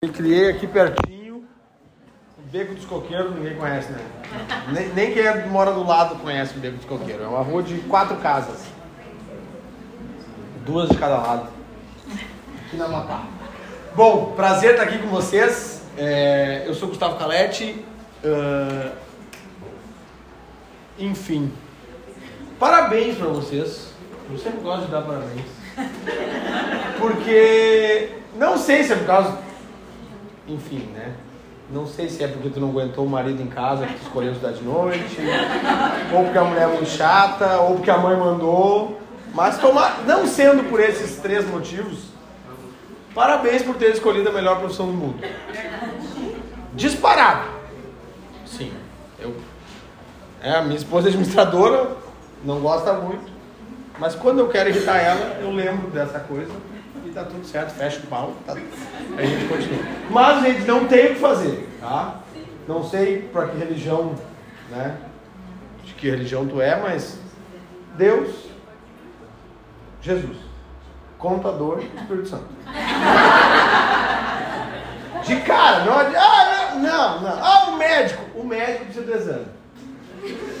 Me criei aqui pertinho. O Beco dos Coqueiros ninguém conhece, né? Nem, nem quem é, mora do lado conhece o Beco dos Coqueiros. É uma rua de quatro casas. Duas de cada lado. Aqui na Mapá. Bom, prazer estar aqui com vocês. É, eu sou Gustavo Calete. Uh, enfim. Parabéns para vocês. Eu sempre gosto de dar parabéns. Porque não sei se é por causa enfim, né? Não sei se é porque tu não aguentou o marido em casa que tu escolheu estudar de noite, ou porque a mulher é muito chata, ou porque a mãe mandou. Mas tomar, não sendo por esses três motivos, parabéns por ter escolhido a melhor profissão do mundo. Disparado. Sim. Eu, é, a minha esposa é administradora, não gosta muito. Mas quando eu quero irritar ela, eu lembro dessa coisa tá tudo certo, fecha o pau, tá, a gente continua. Mas, gente, não tem o que fazer, tá? Não sei para que religião, né? De que religião tu é, mas Deus, Jesus, contador e Espírito Santo. De cara, não ah, não, não, não. Ah, o médico, o médico precisa do exame.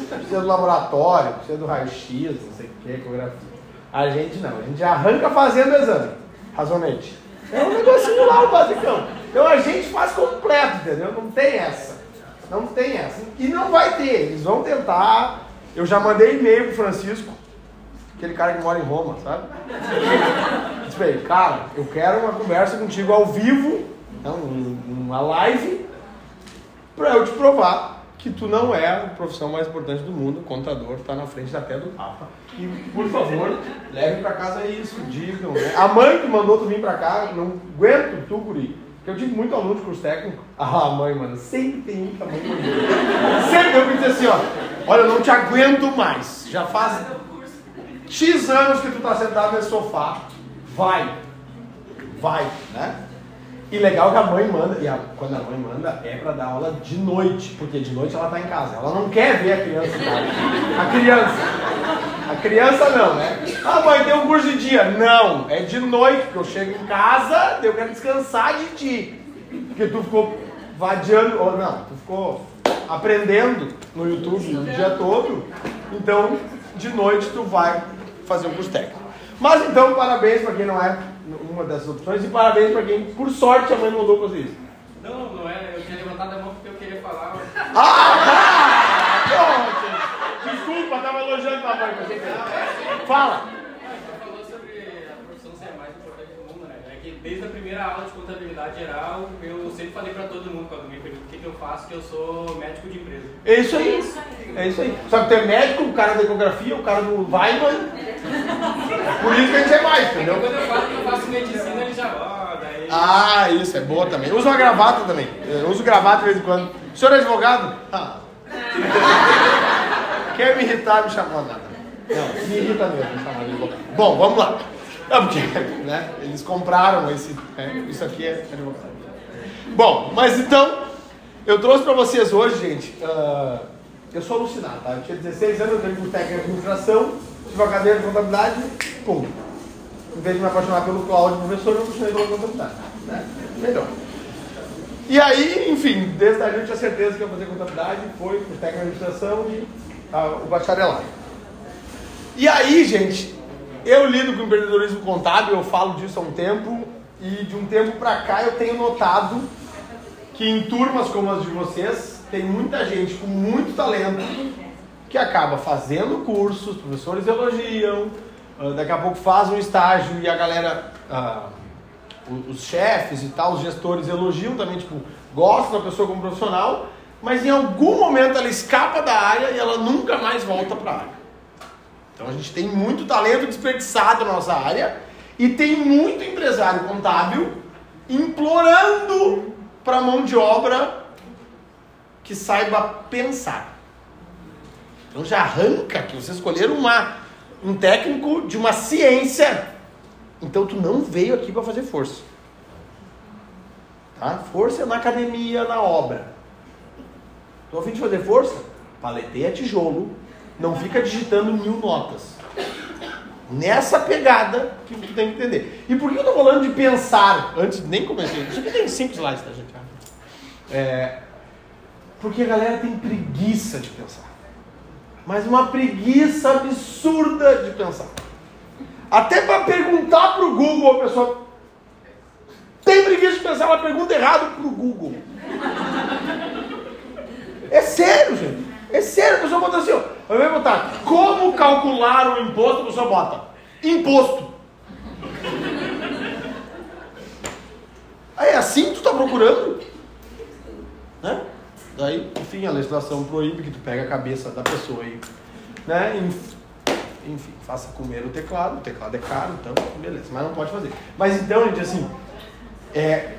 Precisa do laboratório, precisa do raio-x, não sei o que, ecografia. A gente não, a gente arranca fazendo o exame razonete. É um negocinho lá, o basicão. Então a gente faz completo, entendeu? Não tem essa. Não tem essa. E não vai ter. Eles vão tentar. Eu já mandei e-mail pro Francisco, aquele cara que mora em Roma, sabe? Disse ele, cara, eu quero uma conversa contigo ao vivo, então, uma live, para eu te provar que tu não é a profissão mais importante do mundo, contador está na frente até do Papa. E, por favor, leve para casa isso, digam. Né? A mãe que mandou tu vir para cá, não aguento tu, guri. Porque eu tive muito aluno de curso técnico. Ah, mãe, mano, sempre tem muita mãe mandou. Sempre eu me dizer assim, ó, olha, eu não te aguento mais. Já faz X anos que tu tá sentado nesse sofá. Vai. Vai, né? E legal que a mãe manda, e a, quando a mãe manda é para dar aula de noite, porque de noite ela tá em casa. Ela não quer ver a criança. Tá? A criança. A criança não, né? Ah, mãe, tem um curso de dia. Não, é de noite, porque eu chego em casa, eu quero descansar de ti. Porque tu ficou vadiando, ou não, tu ficou aprendendo no YouTube o dia todo. Então, de noite tu vai fazer um curso técnico. Mas então, parabéns para quem não é uma dessas opções e parabéns para quem, por sorte, a mãe mandou fazer isso. Não, não é. Eu tinha levantado a mão porque eu queria falar. Ah! Pronto! Desculpa, estava elogiando a mãe. Fala! Você falou sobre a profissão ser a mais importante do mundo, né? É que desde a primeira aula de contabilidade geral, eu sempre falei para todo mundo quando me perguntam o que, que eu faço, que eu sou médico de empresa. É isso aí. É isso aí. Só que tem médico, o cara da ecografia, o cara do Weiman. Por isso que a gente é mais, entendeu? Quando eu falo que eu faço medicina, ele já roda. Aí... Ah, isso é boa também. Usa uma gravata também. Eu uso gravata de vez em quando. O senhor é advogado? Ah. Quer me irritar, me chamou nada. Não, me irrita mesmo me chamar de advogado. Bom, vamos lá. É porque, né? Eles compraram esse. É, isso aqui é advogado. Bom, mas então, eu trouxe para vocês hoje, gente. Uh, eu sou alucinado, tá? Eu tinha 16 anos, eu tenho técnico de administração tive uma cadeira de contabilidade, pum. Em vez de me apaixonar pelo Cláudio professor, eu me apaixonei pela contabilidade. Né? Melhor. E aí, enfim, desde a gente tinha certeza que ia fazer contabilidade, foi por técnica de administração e o bacharelado. E aí, gente, eu lido com empreendedorismo contábil, eu falo disso há um tempo, e de um tempo para cá eu tenho notado que em turmas como as de vocês, tem muita gente com muito talento que acaba fazendo cursos, os professores elogiam, uh, daqui a pouco faz um estágio e a galera, uh, os chefes e tal, os gestores elogiam também, tipo, gostam da pessoa como profissional, mas em algum momento ela escapa da área e ela nunca mais volta para a área. Então a gente tem muito talento desperdiçado na nossa área e tem muito empresário contábil implorando para mão de obra que saiba pensar. Então já arranca que vocês escolheram uma, um técnico de uma ciência. Então tu não veio aqui para fazer força. Tá? Força é na academia, na obra. Tô a fim de fazer força? Paleteia tijolo. Não fica digitando mil notas. Nessa pegada que tu tem que entender. E por que eu tô falando de pensar? Antes, nem comecei. Isso aqui tem cinco slides, tá, gente? É, porque a galera tem preguiça de pensar. Mas uma preguiça absurda de pensar. Até para perguntar para o Google, a pessoa tem preguiça de pensar, ela pergunta errado para o Google. É sério, gente. É sério, a pessoa bota assim, ó. Invés de botar como calcular o imposto, a pessoa bota imposto. Aí é assim que tu está procurando? Né? Daí, enfim, a legislação proíbe que tu pegue a cabeça da pessoa aí, né? Enfim, faça comer o teclado, o teclado é caro, então beleza, mas não pode fazer. Mas então, gente, assim, é,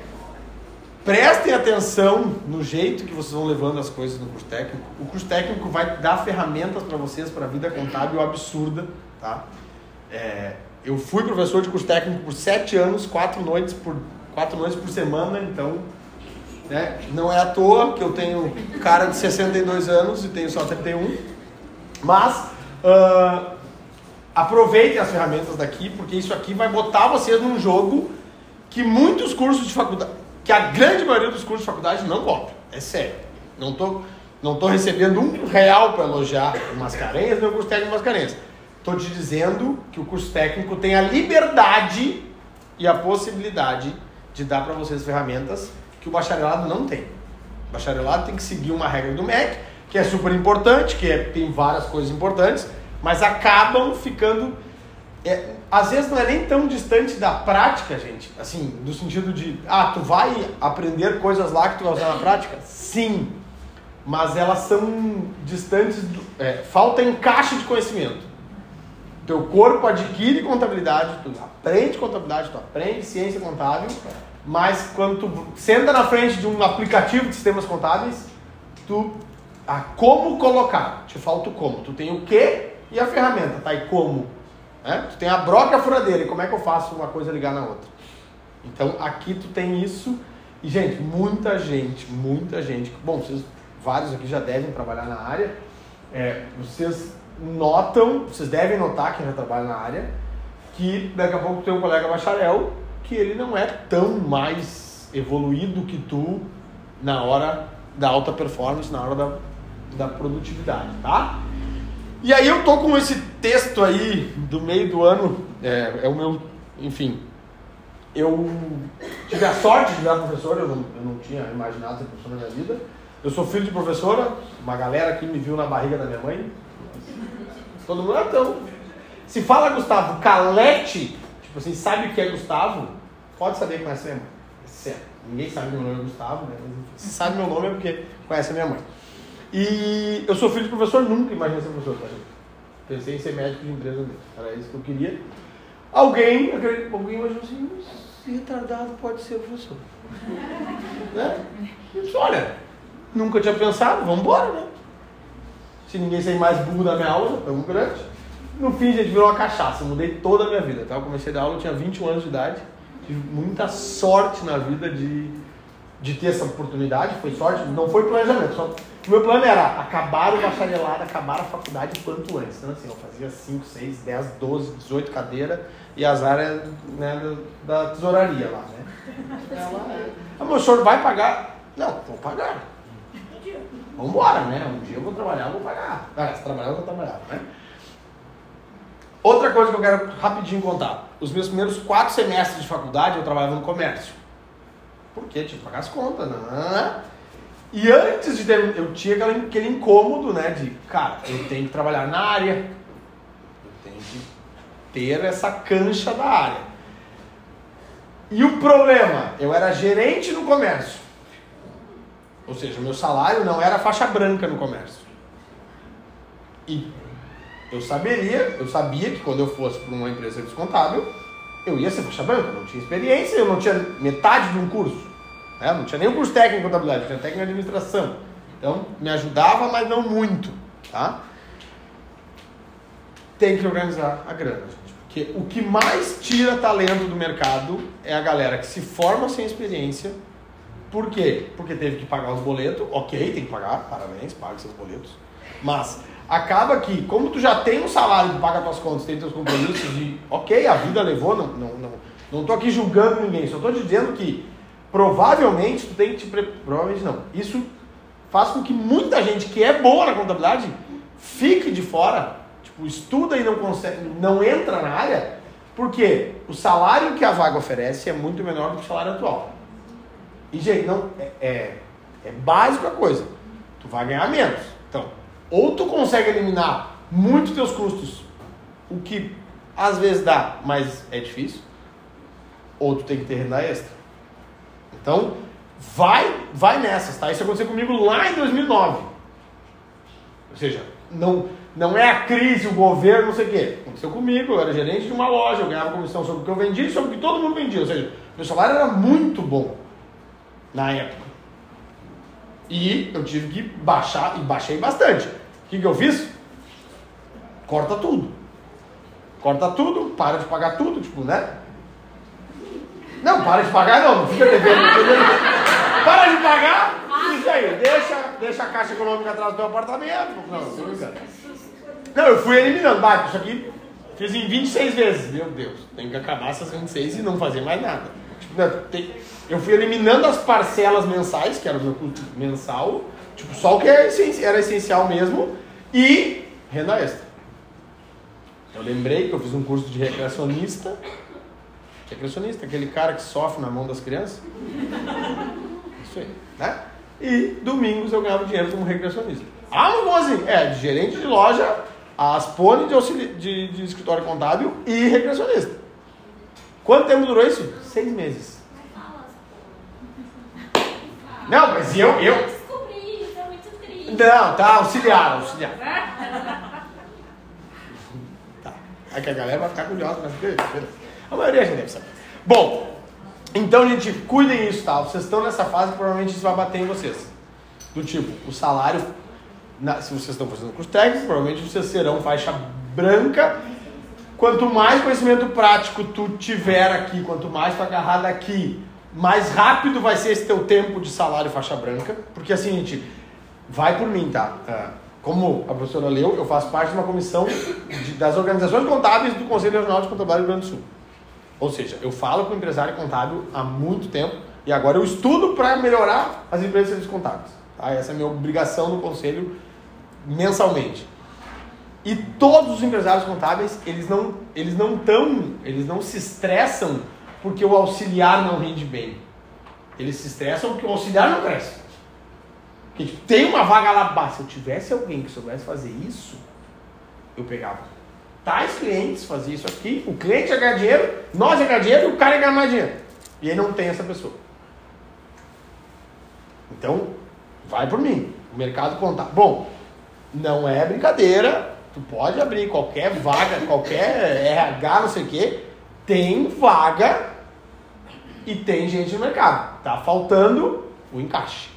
prestem atenção no jeito que vocês vão levando as coisas no curso técnico. O curso técnico vai dar ferramentas para vocês para a vida contábil absurda, tá? É, eu fui professor de curso técnico por sete anos, quatro noites por quatro noites por semana, então né? não é à toa que eu tenho cara de 62 anos e tenho só 31, mas uh, aproveitem as ferramentas daqui, porque isso aqui vai botar vocês num jogo que muitos cursos de faculdade, que a grande maioria dos cursos de faculdade não bota. É sério. Não tô, não tô recebendo um real para elogiar o Mascarenhas, meu curso técnico Mascarenhas. Estou te dizendo que o curso técnico tem a liberdade e a possibilidade de dar para vocês ferramentas que o bacharelado não tem. O bacharelado tem que seguir uma regra do MEC, que é super importante, que é, tem várias coisas importantes, mas acabam ficando. É, às vezes não é nem tão distante da prática, gente. Assim, no sentido de, ah, tu vai aprender coisas lá que tu vai usar na prática? Sim. Mas elas são distantes, é, falta encaixe de conhecimento. Teu corpo adquire contabilidade, tu aprende contabilidade, tu aprende ciência contábil, mas quando tu senta na frente de um aplicativo de sistemas contábeis, tu a como colocar, te falta o como. Tu tem o que e a ferramenta, tá? E como? Né? Tu tem a broca e a furadeira, e como é que eu faço uma coisa ligar na outra? Então aqui tu tem isso, e gente, muita gente, muita gente, bom, vocês, vários aqui já devem trabalhar na área, é, vocês notam, vocês devem notar, quem já trabalha na área, que daqui a pouco tem um colega bacharel que ele não é tão mais evoluído que tu na hora da alta performance, na hora da, da produtividade, tá? E aí eu tô com esse texto aí do meio do ano, é, é o meu, enfim, eu tive a sorte de virar professor, eu não, eu não tinha imaginado ser professor na minha vida. Eu sou filho de professora, uma galera aqui me viu na barriga da minha mãe. Todo mundo, então. Se fala Gustavo Calete, tipo assim, sabe o que é Gustavo? Pode saber que conhece minha mãe. É certo. Ninguém sabe meu nome é Gustavo, né? Se sabe meu nome é porque conhece a minha mãe. E eu sou filho de professor, nunca imaginei ser professor. Tá? Pensei em ser médico de empresa mesmo. Era isso que eu queria. Alguém, alguém imaginou assim, esse retardado pode ser professor. né? Eu disse, olha, nunca tinha pensado, vamos embora, né? Se ninguém sair mais burro da minha aula, estamos grande. No fim, gente virou uma cachaça. Mudei toda a minha vida. Tá? Eu comecei a dar aula, eu tinha 21 anos de idade. Tive muita sorte na vida de de ter essa oportunidade, foi sorte, não foi planejamento. Só, o meu plano era acabar o bacharelado, acabar a faculdade quanto antes. Então, assim, eu fazia 5, 6, 10, 12, 18 cadeiras e as áreas né, da tesouraria lá, né? Ela, ah, meu senhor vai pagar? Não, vou pagar. Vamos embora, né? Um dia eu vou trabalhar, vou pagar. Ah, se trabalhar, eu vou trabalhar, né? Outra coisa que eu quero rapidinho contar. Os meus primeiros quatro semestres de faculdade eu trabalhava no comércio. Porque tinha que pagar as contas, né? E antes de ter, eu tinha aquele, aquele incômodo, né? De, cara, eu tenho que trabalhar na área. Eu tenho que ter essa cancha da área. E o problema, eu era gerente no comércio. Ou seja, meu salário não era faixa branca no comércio. E eu saberia, eu sabia que quando eu fosse para uma empresa descontável, eu ia ser faixa branca, não tinha experiência, eu não tinha metade de um curso. Né? Não tinha nem um curso técnico em contabilidade, tinha técnico em administração. Então, me ajudava, mas não muito. Tá? Tem que organizar a grana, gente. Porque o que mais tira talento do mercado é a galera que se forma sem experiência. Por quê? Porque teve que pagar os boletos. Ok, tem que pagar, parabéns, pague seus boletos. Mas acaba que, como tu já tem um salário que paga tuas contas, tem teus compromissos e, ok, a vida levou, não, não, não, não aqui julgando ninguém, só te dizendo que provavelmente tu tem que te pre... provavelmente não. Isso faz com que muita gente que é boa na contabilidade fique de fora, tipo, estuda e não consegue, não entra na área, porque o salário que a vaga oferece é muito menor do que o salário atual. E, gente, não, é, é, é básico a coisa. Tu vai ganhar menos. Então, ou tu consegue eliminar muito teus custos, o que às vezes dá, mas é difícil, ou tu tem que ter renda extra. Então, vai, vai nessas, tá? Isso aconteceu comigo lá em 2009. Ou seja, não, não é a crise, o governo, não sei o quê. Aconteceu comigo, eu era gerente de uma loja, eu ganhava comissão sobre o que eu vendia e sobre o que todo mundo vendia. Ou seja, meu salário era muito bom na época. E eu tive que baixar, e baixei bastante. O que, que eu fiz? Corta tudo. Corta tudo, para de pagar tudo, tipo, né? Não, para de pagar não, não fica devendo. para de pagar, isso aí, deixa, deixa a caixa econômica atrás do teu apartamento. Não. Não, eu fui eliminando. Bah, isso aqui fiz em 26 vezes. Meu Deus, tem que acabar essas 26 e não fazer mais nada. Tipo, não, tem, eu fui eliminando as parcelas mensais, que era o meu custo mensal, tipo, só o que era essencial mesmo, e renda extra. Eu lembrei que eu fiz um curso de recreacionista. Recreacionista, aquele cara que sofre na mão das crianças. Isso aí, né? E domingos eu ganhava dinheiro como recreacionista. Ah, não vou assim, é, de gerente de loja, aspone de, auxili... de, de escritório contábil e recreacionista. Quanto tempo durou isso? Seis meses. Não, mas eu. eu... descobri, é muito triste. Não, tá, auxiliar, auxiliar. tá. É que a galera vai ficar curiosa, mas a maioria gente deve saber. Bom, então, gente, cuidem isso, tá? Vocês estão nessa fase, provavelmente isso vai bater em vocês. Do tipo, o salário, na, se vocês estão fazendo curso técnico, provavelmente vocês serão faixa branca. Quanto mais conhecimento prático tu tiver aqui, quanto mais tu agarrar daqui, mais rápido vai ser esse teu tempo de salário faixa branca, porque assim, gente, vai por mim, tá? É, como a professora leu, eu faço parte de uma comissão de, das organizações contábeis do Conselho Regional de Contabilidade do Rio Grande do Sul. Ou seja, eu falo com o empresário contábil há muito tempo e agora eu estudo para melhorar as empresas de contábeis. Tá? Essa é a minha obrigação no conselho mensalmente. E todos os empresários contábeis, eles não, eles não tão, eles não se estressam porque o auxiliar não rende bem. Eles se estressam porque o auxiliar não cresce. Porque tipo, tem uma vaga lá, se eu tivesse alguém que soubesse fazer isso, eu pegava. Tais clientes faziam isso aqui, o cliente ia ganhar dinheiro, nós ia ganhar dinheiro e o cara ia ganhar mais dinheiro. E aí não tem essa pessoa. Então, vai por mim. O mercado contábil. Bom, não é brincadeira. Tu pode abrir qualquer vaga, qualquer RH, não sei o quê tem vaga e tem gente no mercado. Tá faltando o encaixe.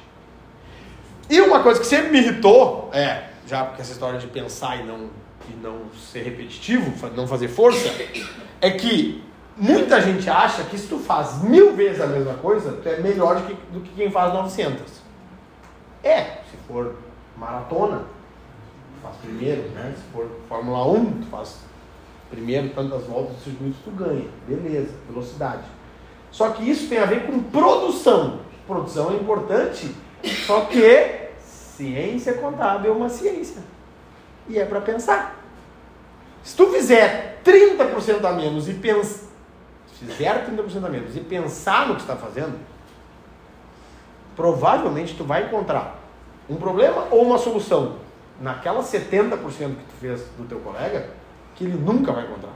E uma coisa que sempre me irritou, é, já porque essa história de pensar e não, e não ser repetitivo, não fazer força, é que muita gente acha que se tu faz mil vezes a mesma coisa, tu é melhor do que, do que quem faz 900. É, se for maratona, tu faz primeiro, né? Se for Fórmula 1, tu faz primeiro tantas voltas do circuito, tu ganha. Beleza, velocidade. Só que isso tem a ver com produção. Produção é importante, só que ciência contábil é uma ciência. E é para pensar. Se tu fizer 30% a menos e pensar. Fizer 30% a menos e pensar no que está fazendo, provavelmente tu vai encontrar um problema ou uma solução naquela 70% que tu fez do teu colega que ele nunca vai encontrar.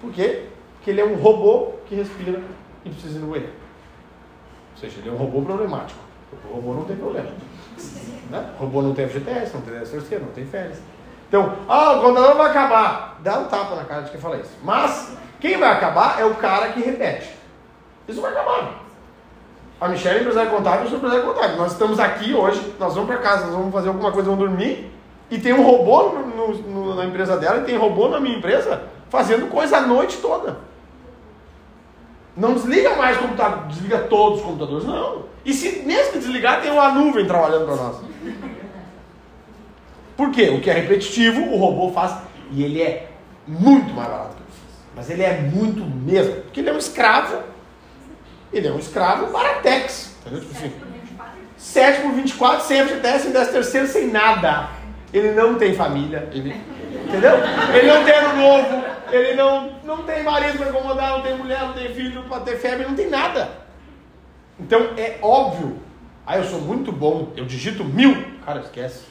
Por quê? Porque ele é um robô que respira e precisa ir no banheiro. Ou seja, ele é um robô problemático. O robô não tem problema. Né? O robô não tem FGTS, não tem 10 terceiro, não tem férias. Então, ah, o contador vai acabar. Dá um tapa na cara de quem fala isso. Mas, quem vai acabar é o cara que repete. Isso vai acabar. A Michelle é empresária contábil, eu sou empresário contábil. Nós estamos aqui hoje, nós vamos para casa, nós vamos fazer alguma coisa, vamos dormir. E tem um robô no, no, na empresa dela e tem robô na minha empresa fazendo coisa a noite toda. Não desliga mais o computador, desliga todos os computadores, não. E se mesmo desligar, tem uma nuvem trabalhando para nós. Por quê? O que é repetitivo, o robô faz e ele é muito mais barato que eu fiz. Mas ele é muito mesmo. Porque ele é um escravo. Ele é um escravo baratex. Entendeu? Tipo assim, 7 por 24, sem FGTS, sem 10 terceiro, sem nada. Ele não tem família. Ele, entendeu? Ele não tem ano novo. Ele não, não tem marido para incomodar, não tem mulher, não tem filho para ter febre, não tem nada. Então é óbvio. Ah, eu sou muito bom, eu digito mil. Cara, esquece.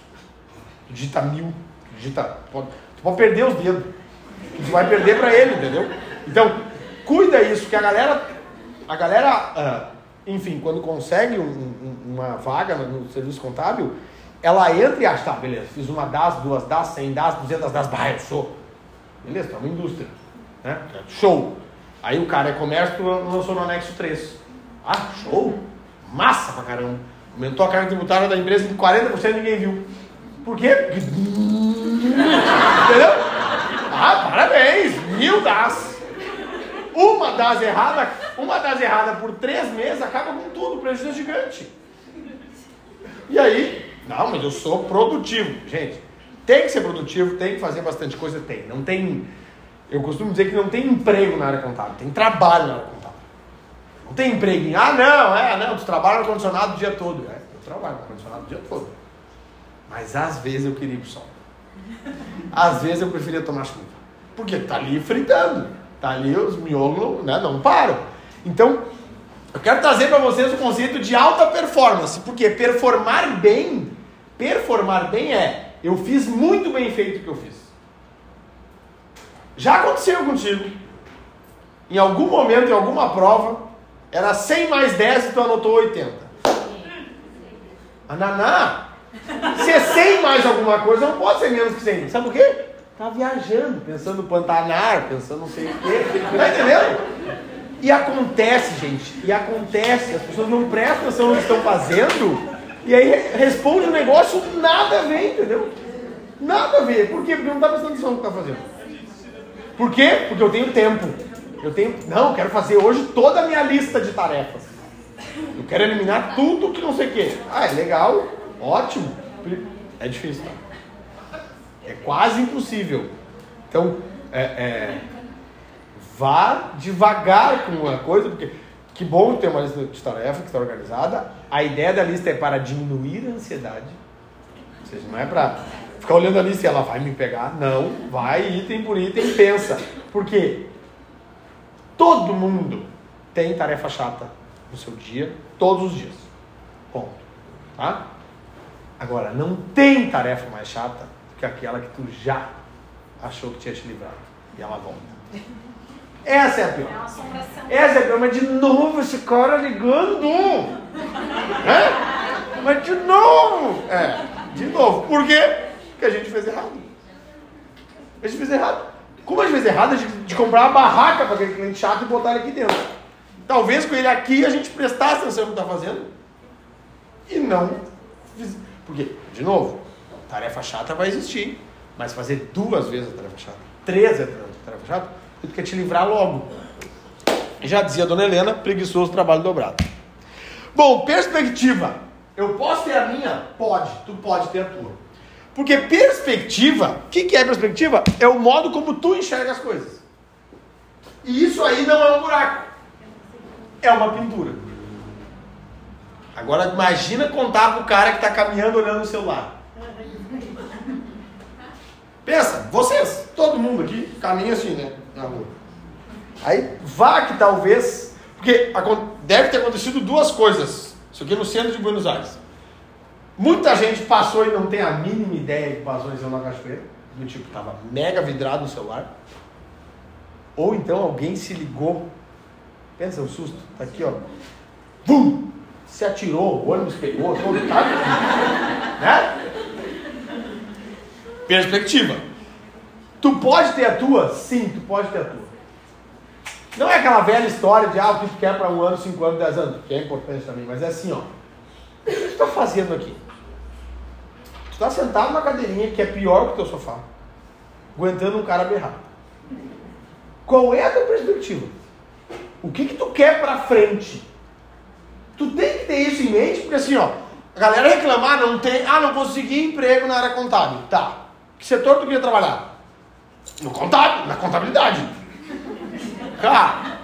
Digita mil. Digita. Pode, tu pode perder os dedos. Tu vai perder para ele, entendeu? Então, cuida isso, que a galera. A galera. ah, enfim, quando consegue um- um- uma vaga no serviço contábil, ela entra e acha, tá, beleza, fiz uma DAS, duas DAS, 100 DAS, 200 DAS, bah, eu sou. Beleza, tá uma indústria. Né? Show. Aí o cara é comércio, tu lançou no anexo 3. Ah, show. Massa pra caramba. Aumentou a carga tributária da empresa em 40% e ninguém viu. Por quê? Entendeu? Ah, parabéns! Mil DAS. Uma DAS errada, uma DAS errada por três meses acaba com tudo, prejuízo é gigante. E aí, não, mas eu sou produtivo. Gente, tem que ser produtivo, tem que fazer bastante coisa, tem. Não tem. Eu costumo dizer que não tem emprego na área contábil, tem trabalho na área contábil. Não tem emprego em, ah, não, é, não, tu trabalha no ar-condicionado o dia todo. É, eu trabalho no ar-condicionado o dia todo. Mas às vezes eu queria ir pro sol. Às vezes eu preferia tomar chuva. Porque tá ali fritando. Tá ali os miolos, né, não param. Então, eu quero trazer para vocês o conceito de alta performance. Porque performar bem, performar bem é, eu fiz muito bem feito o que eu fiz. Já aconteceu contigo. Em algum momento, em alguma prova, era 100 mais 10 e tu anotou 80. Ananá, se é 100 mais alguma coisa, não pode ser menos que 100. Sabe por quê? Tá viajando, pensando pantanar, pensando não sei o quê. Tá entendendo? E acontece, gente, e acontece, as pessoas não prestam atenção no que estão fazendo, e aí re- responde um negócio, nada a ver, entendeu? Nada a ver. Por quê? Porque não está prestando atenção no que está fazendo. Por quê? Porque eu tenho tempo. Eu tenho. Não, eu quero fazer hoje toda a minha lista de tarefas. Eu quero eliminar tudo que não sei o quê. Ah, é legal, ótimo. É difícil, tá? É quase impossível. Então, é, é, vá devagar com uma coisa, porque que bom ter uma lista de tarefas que está organizada. A ideia da lista é para diminuir a ansiedade. Ou seja, não é para ficar olhando a lista e ela vai me pegar. Não, vai item por item, pensa. Por quê? Todo mundo tem tarefa chata no seu dia, todos os dias. Ponto. Tá? Agora, não tem tarefa mais chata do que aquela que tu já achou que tinha te livrado. E ela volta. Essa é a pior. É. Essa é a pior, mas de novo esse cara ligando. É? Mas de novo. É, de novo. Por quê? Porque a gente fez errado. A gente fez errado. Como a gente fez errado, a gente de comprar uma barraca para aquele cliente chato e botar ele aqui dentro. Talvez com ele aqui a gente prestasse atenção no que está fazendo e não. Porque, de novo, tarefa chata vai existir. Mas fazer duas vezes a tarefa chata, três vezes a tarefa chata, tu quer te livrar logo. Já dizia a dona Helena, preguiçoso trabalho dobrado. Bom, perspectiva. Eu posso ter a minha? Pode, tu pode ter a tua. Porque perspectiva, o que, que é perspectiva? É o modo como tu enxerga as coisas. E isso aí não é um buraco. É uma pintura. Agora imagina contar pro cara que está caminhando olhando o celular. Pensa, vocês, todo mundo aqui caminha assim, né? Na rua. Aí vá que talvez. Porque deve ter acontecido duas coisas. Isso aqui no centro de Buenos Aires. Muita gente passou e não tem a mínima ideia que passou em São Paulo Cachoeira. Do tipo, tava mega vidrado no celular. Ou então alguém se ligou. Pensa o susto, tá aqui, ó. Vum! Se atirou, o ônibus pegou, todo, tá? né? Perspectiva. Tu pode ter a tua? Sim, tu pode ter a tua. Não é aquela velha história de ah, o que tu quer para um ano, cinco anos, dez anos, que é importante também, mas é assim, ó. O que tu está fazendo aqui? Tu está sentado numa cadeirinha que é pior que o teu sofá, aguentando um cara berrar. Qual é a tua perspectiva? O que, que tu quer para frente? Tu tem que ter isso em mente, porque assim, ó, A galera reclamar, não tem. Ah, não consegui emprego na área contábil. Tá. Que setor tu queria trabalhar? No contábil, na contabilidade. Cara,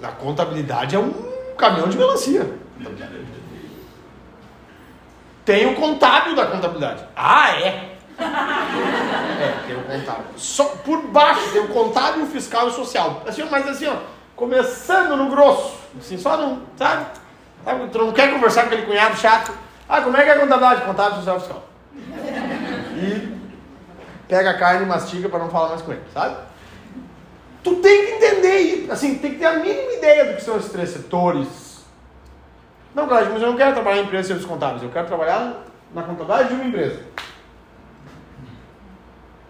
na contabilidade é um caminhão de melancia. Tem o contábil da contabilidade. Ah, é? É, tem o contábil. Só por baixo tem o contábil, o fiscal e o social. Assim, mas assim, ó, começando no grosso. Assim, só não, sabe? sabe? Tu não quer conversar com aquele cunhado chato. Ah, como é que é a contabilidade? Contábil, social fiscal. E pega a carne e mastiga para não falar mais com ele, sabe? Tu tem que entender, assim, tem que ter a mínima ideia do que são esses três setores. Não, Cláudio, mas eu não quero trabalhar em empresa de serviços contábeis, eu quero trabalhar na contabilidade de uma empresa.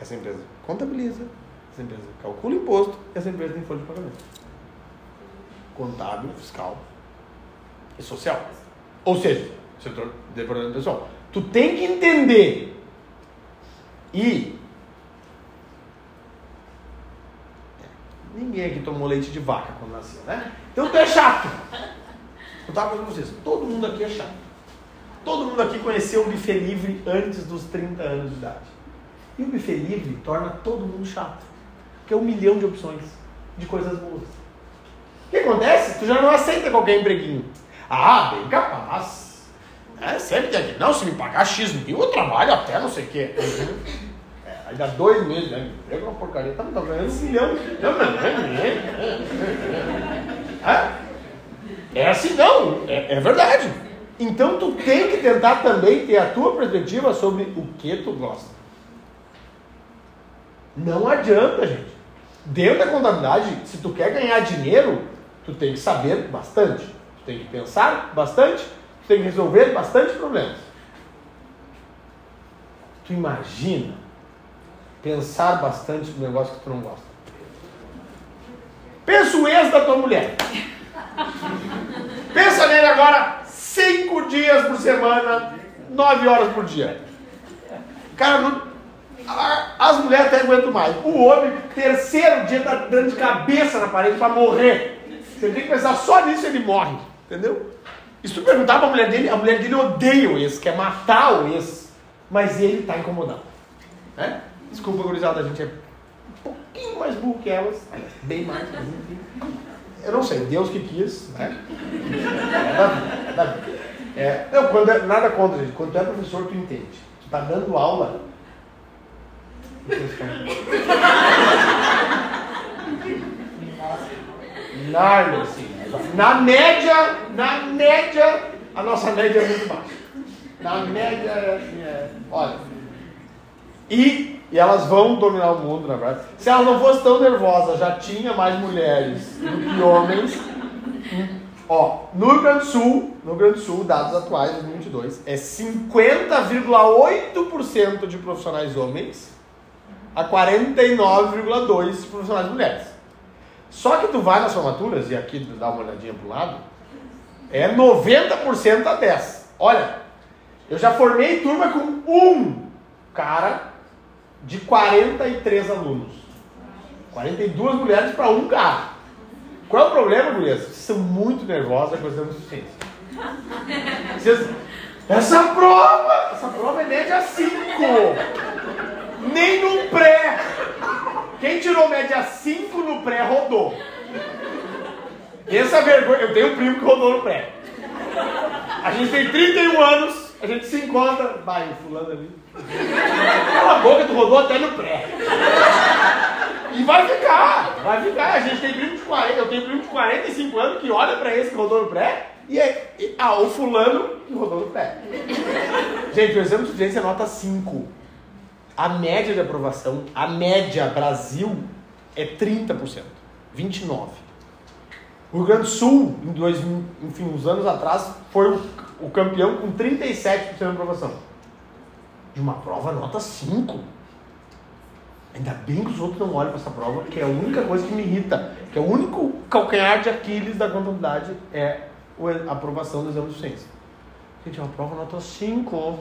Essa empresa contabiliza, essa empresa calcula imposto, essa empresa tem folha de pagamento. Contábil, fiscal e social. Ou seja, setor de departamento pessoal. Tu tem que entender e Ninguém aqui tomou leite de vaca quando nasceu, né? Então tu é chato. Eu tava falando com vocês, todo mundo aqui é chato. Todo mundo aqui conheceu o buffet livre antes dos 30 anos de idade. E o buffet livre torna todo mundo chato. Porque é um milhão de opções de coisas boas. Que acontece? Tu já não aceita qualquer empreguinho. Ah, bem capaz. É, sempre tem aqui. Não, se me pagar X mil, eu trabalho até não sei o quê. Aí dá dois meses, né? Emprego é uma porcaria. Tá, tá ganhando um milhão. É, é assim, não. É, é verdade. Então tu tem que tentar também ter a tua perspectiva sobre o que tu gosta. Não adianta, gente. Dentro da contabilidade, se tu quer ganhar dinheiro, tu tem que saber bastante. Tu tem que pensar bastante, tu tem que resolver bastante problemas. Tu imagina pensar bastante no negócio que tu não gosta. Pensa o ex da tua mulher. Pensa nele agora cinco dias por semana, nove horas por dia. Cara, não, as mulheres até aguentam mais. O homem, terceiro dia, tá dando de cabeça na parede para morrer. Você tem que pensar só nisso ele morre. Entendeu? E se tu perguntar pra mulher dele, a mulher dele odeia o ex, quer matar o ex. Mas ele está incomodado. Né? Desculpa, gurizada, a gente é um pouquinho mais burro que elas, bem mais, mas enfim. Eu não sei, Deus que quis, né? É da vida, é. É, não, quando é, nada contra, gente. Quando tu é professor, tu entende. Tu tá dando aula. Assim. Na média, na média, a nossa média é muito baixa. Na média, é, olha. E e elas vão dominar o mundo, na verdade. Se elas não fossem tão nervosas, já tinha mais mulheres do que homens. Ó, no Rio Grande do Sul, no Rio Grande do Sul, dados atuais de 2022, é 50,8% de profissionais homens a 49,2% de profissionais mulheres. Só que tu vai nas formaturas, e aqui dá uma olhadinha pro lado, é 90% a 10%. Olha, eu já formei turma com um cara de 43 alunos. 42 mulheres para um cara. Qual é o problema, gurias? Vocês são muito nervosas com a deficiência. Vocês... Essa prova, essa prova é média 5. Nem no pré. Quem tirou média 5 no pré rodou. Essa vergonha. Eu tenho um primo que rodou no pré. A gente tem 31 anos, a gente se encontra. Vai, fulano ali. Cala a boca, tu rodou até no pré. E vai ficar, vai ficar. A gente tem primo de 40, eu tenho primo de 45 anos que olha pra esse que rodou no pré e é. E, ah, o fulano que rodou no pré. Gente, o exame de suficiência é nota 5. A média de aprovação, a média Brasil é 30%. 29%. O Rio Grande do Sul, em dois, enfim, uns anos atrás, foi o, o campeão com 37% de aprovação de uma prova nota 5. Ainda bem que os outros não olham para essa prova, que é a única coisa que me irrita. Que é o único calcanhar de Aquiles da contabilidade é a aprovação do exame de ciência. Gente, é uma prova nota 5.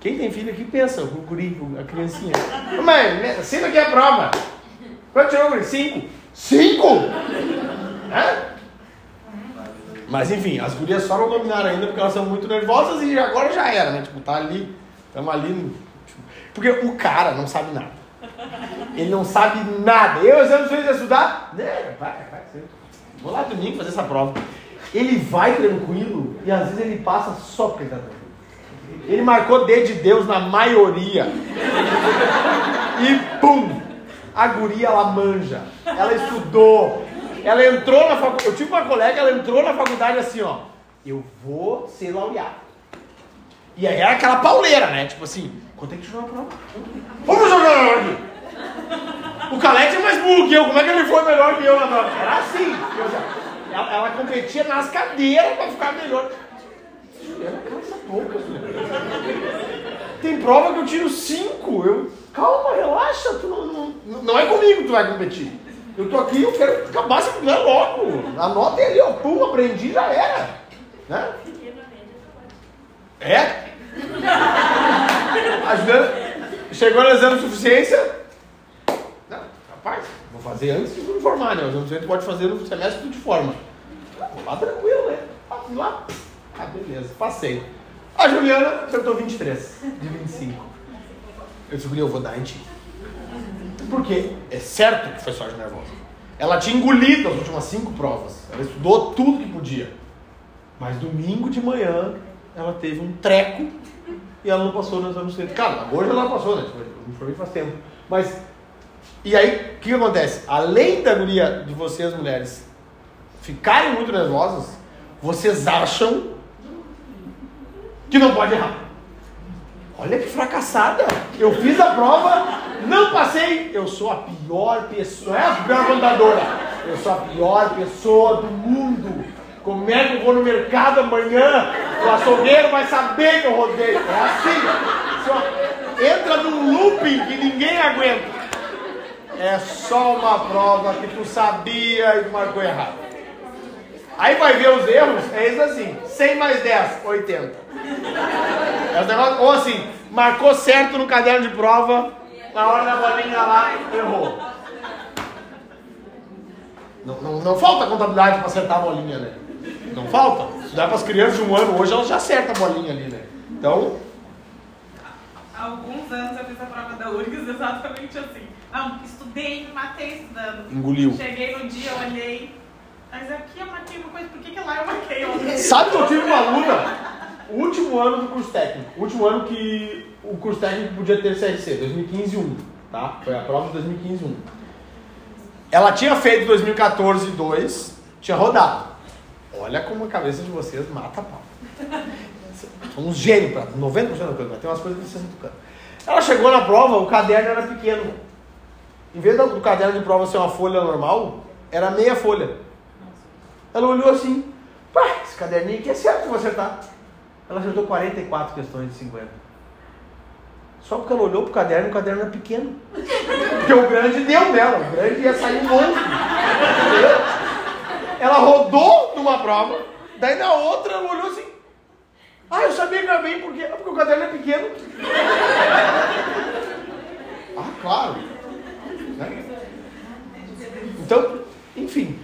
Quem tem filho aqui pensa, o guri, a criancinha. Mãe, assina aqui a prova. Quanto tirou guri? 5. 5? Mas enfim, as gurias só não dominaram ainda porque elas são muito nervosas e agora já era, né? Tipo, tá ali, estamos ali. tipo, porque o cara não sabe nada. Ele não sabe nada. Eu, exame fez a estudar? Né, vai, vai. Vou lá domingo fazer essa prova. Ele vai tranquilo e às vezes ele passa só porque ele tá tranquilo. Ele marcou D de Deus na maioria. E pum! A guria, ela manja. Ela estudou. Ela entrou na faculdade. Eu tive uma colega, ela entrou na faculdade assim, ó. Eu vou ser laureado. E aí era aquela pauleira, né? Tipo assim, quanto é que tirou a prova? Vamos jogar aqui! O Calete é mais burro que eu, como é que ele foi melhor que eu na prova? Era assim. eu já- ela, ela competia nas cadeiras pra ficar melhor. Ela cansa pouco, Tem prova que eu tiro cinco. Eu, calma, relaxa, tu não, não, não é comigo que tu vai competir. Eu tô aqui, eu quero acabar essa mulher logo. Anota aí ali, ó, pum, aprendi, já era. Né? É? A Juliana chegou no exame de suficiência. Não, rapaz, vou fazer antes de formar, né? O exame de suficiência pode fazer no semestre de forma. Vou lá tranquilo, né? Fui lá. Ah, beleza, passei. A Juliana acertou 23 de 25. Eu disse, eu vou dar em ti. Porque é certo que foi sorte nervosa. Ela tinha engolido as últimas cinco provas. Ela estudou tudo que podia. Mas domingo de manhã ela teve um treco e ela não passou no exame suficiente. Cara, hoje ela passou, né? Eu me formei faz tempo. Mas, e aí, o que, que acontece? Além da guria de vocês, mulheres, ficarem muito nervosas, vocês acham que não pode errar. Olha que fracassada! Eu fiz a prova, não passei. Eu sou a pior pessoa, não é a pior contadora. Eu sou a pior pessoa do mundo. Como é que eu vou no mercado amanhã? O açougueiro vai saber que eu rodei. É assim. Só entra num looping que ninguém aguenta. É só uma prova que tu sabia e marcou errado. Aí vai ver os erros, é isso assim: 100 mais 10, 80. É os negócios, ou assim, marcou certo no caderno de prova, na hora da bolinha lá, errou. Não, não, não falta contabilidade para acertar a bolinha, né? Não falta. Se dá para as crianças de um ano, hoje elas já acertam a bolinha ali, né? Então, Há alguns anos eu fiz a prova da URGS exatamente assim. Não, estudei, me matei estudando. Engoliu. Cheguei no dia, olhei. Mas aqui eu marquei uma coisa, por que, que lá eu marquei outra? sabe que eu tive uma aluna, o último ano do curso técnico, o último ano que o curso técnico podia ter CRC, 2015 1, tá? Foi a prova de 2015 1. Ela tinha feito 2014 2, tinha rodado. Olha como a cabeça de vocês mata a pau. São uns gênios pra 90% da coisa, mas tem umas coisas que vocês não tocando. Ela chegou na prova, o caderno era pequeno. Em vez do caderno de prova ser uma folha normal, era meia folha. Ela olhou assim, pá, esse caderninho aqui é certo que vou acertar. Ela acertou 44 questões de 50. Só porque ela olhou pro caderno, o caderno era pequeno. Porque o grande deu nela, o grande ia sair um. Entendeu? Ela rodou numa prova, daí na outra ela olhou assim. Ah, eu sabia que era bem porque, ah, porque o caderno é pequeno. Ah, claro. Né? Então, enfim,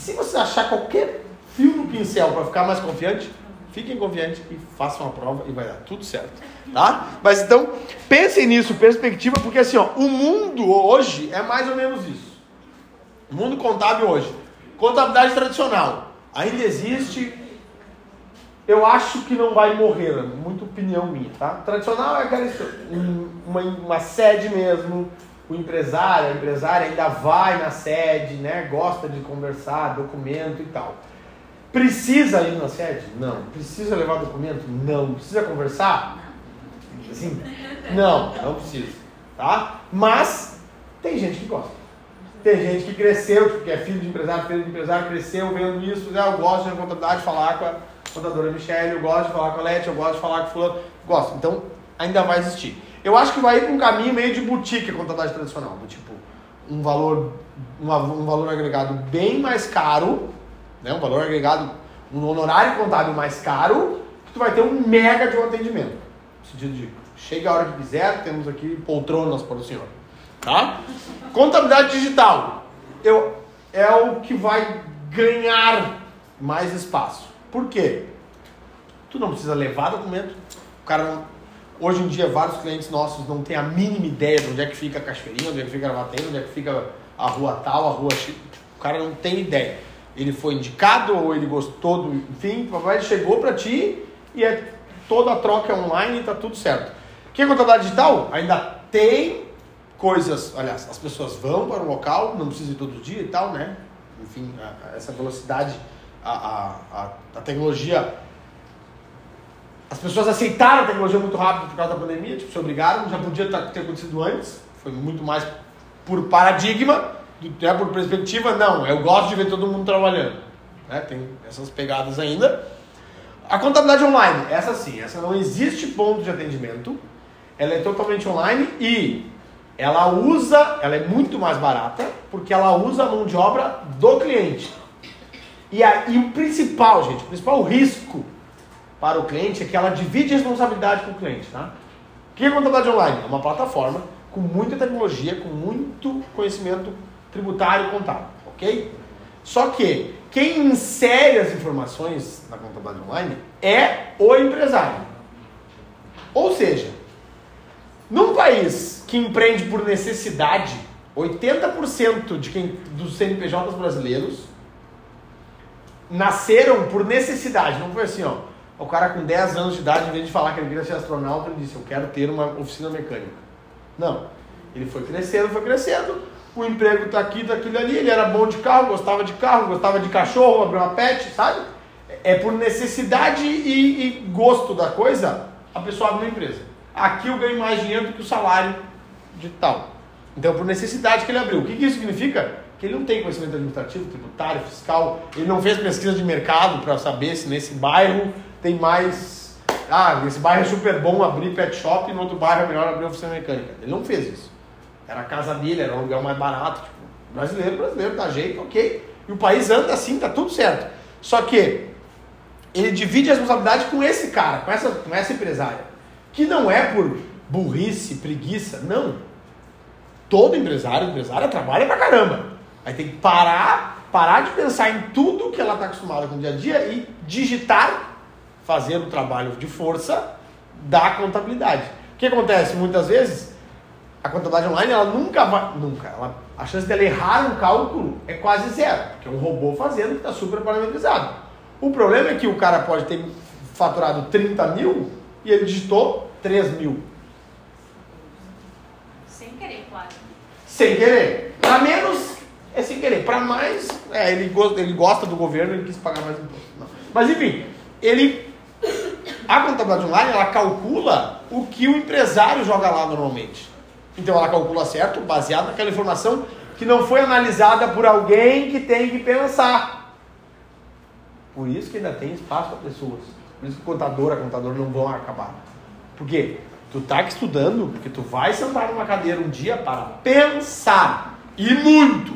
se você achar qualquer fio no pincel para ficar mais confiante, fiquem confiantes e façam a prova e vai dar tudo certo, tá? Mas então, pensem nisso, perspectiva, porque assim, ó, o mundo hoje é mais ou menos isso. O mundo contábil hoje, contabilidade tradicional, ainda existe. Eu acho que não vai morrer, é muita opinião minha, tá? Tradicional é aquela um- uma, uma sede mesmo, o empresário, a empresária ainda vai na sede, né? Gosta de conversar, documento e tal. Precisa ir na sede? Não. Precisa levar documento? Não. Precisa conversar? Assim? Não, não precisa. Tá? Mas tem gente que gosta. Tem gente que cresceu, tipo, que é filho de empresário, filho de empresário, cresceu vendo isso, né? eu gosto de contabilidade, falar com a contadora Michelle, eu gosto de falar com a Leti, eu gosto de falar com o fulano. Gosto. Então, ainda vai existir. Eu acho que vai ir para um caminho meio de boutique a contabilidade tradicional. Do tipo, um valor, uma- um valor agregado bem mais caro, né? um valor agregado, um honorário contábil mais caro, que tu vai ter um mega de um atendimento. No sentido de, chega a hora que quiser, temos aqui poltronas para o senhor. Tá? Contabilidade digital eu, é o que vai ganhar mais espaço. Por quê? Tu não precisa levar documento. O cara não... Hoje em dia, vários clientes nossos não têm a mínima ideia de onde é que fica a Cachoeirinha, onde é que fica a Gravataí, onde é que fica a rua tal, a rua X. O cara não tem ideia. Ele foi indicado ou ele gostou do. Enfim, papai chegou para ti e é toda a troca é online e tá tudo certo. O que é contabilidade digital? Ainda tem coisas. Aliás, as pessoas vão para o local, não precisa ir todo dia e tal, né? Enfim, a- a- essa velocidade, a, a, a tecnologia as pessoas aceitaram a tecnologia muito rápido por causa da pandemia, tipo, se obrigaram, já podia tá- ter acontecido antes, foi muito mais por paradigma, né, por perspectiva, não, eu gosto de ver todo mundo trabalhando. Né? Tem essas pegadas ainda. A contabilidade online, essa sim, essa não existe ponto de atendimento, ela é totalmente online e ela usa, ela é muito mais barata, porque ela usa a mão de obra do cliente. E, a, e o principal, gente, o principal risco para o cliente é que ela divide a responsabilidade com o cliente, tá? O que é contabilidade online? É uma plataforma com muita tecnologia, com muito conhecimento tributário e contábil, ok? Só que quem insere as informações na contabilidade online é o empresário. Ou seja, num país que empreende por necessidade, 80% de quem, dos CNPJs brasileiros nasceram por necessidade. Não foi assim, ó. O cara com 10 anos de idade, em vez de falar que ele queria ser astronauta, ele disse, eu quero ter uma oficina mecânica. Não. Ele foi crescendo, foi crescendo. O emprego tá aqui, tá aquilo ali. Ele era bom de carro, gostava de carro, gostava de cachorro, abriu uma pet, sabe? É por necessidade e, e gosto da coisa, a pessoa abre uma empresa. Aqui eu ganho mais dinheiro do que o salário de tal. Então, por necessidade que ele abriu. O que, que isso significa? Que ele não tem conhecimento administrativo, tributário, fiscal, ele não fez pesquisa de mercado para saber se nesse bairro tem mais. Ah, nesse bairro é super bom abrir pet shop e no outro bairro é melhor abrir oficina mecânica. Ele não fez isso. Era a casa dele, era um lugar mais barato. Tipo, brasileiro, brasileiro, dá jeito, ok. E o país anda assim, tá tudo certo. Só que ele divide a responsabilidade com esse cara, com essa, com essa empresária. Que não é por burrice, preguiça, não. Todo empresário, empresária trabalha pra caramba. Aí tem que parar, parar de pensar em tudo que ela está acostumada com o dia a dia e digitar, fazer o trabalho de força da contabilidade. O que acontece muitas vezes? A contabilidade online, ela nunca vai. Nunca. Ela, a chance dela errar um cálculo é quase zero, porque é um robô fazendo que está super parametrizado. O problema é que o cara pode ter faturado 30 mil e ele digitou 3 mil. Sem querer, claro. Sem querer. Para menos é sem querer. Para mais, é, ele, gosta, ele gosta do governo e quis pagar mais imposto. Não. Mas enfim, ele. A contabilidade online ela calcula o que o empresário joga lá normalmente. Então ela calcula certo, baseado naquela informação que não foi analisada por alguém que tem que pensar. Por isso que ainda tem espaço para pessoas. Por isso que contador, a contadora não vão acabar. Por quê? Tu tá aqui estudando porque tu vai sentar numa cadeira um dia para pensar. E muito.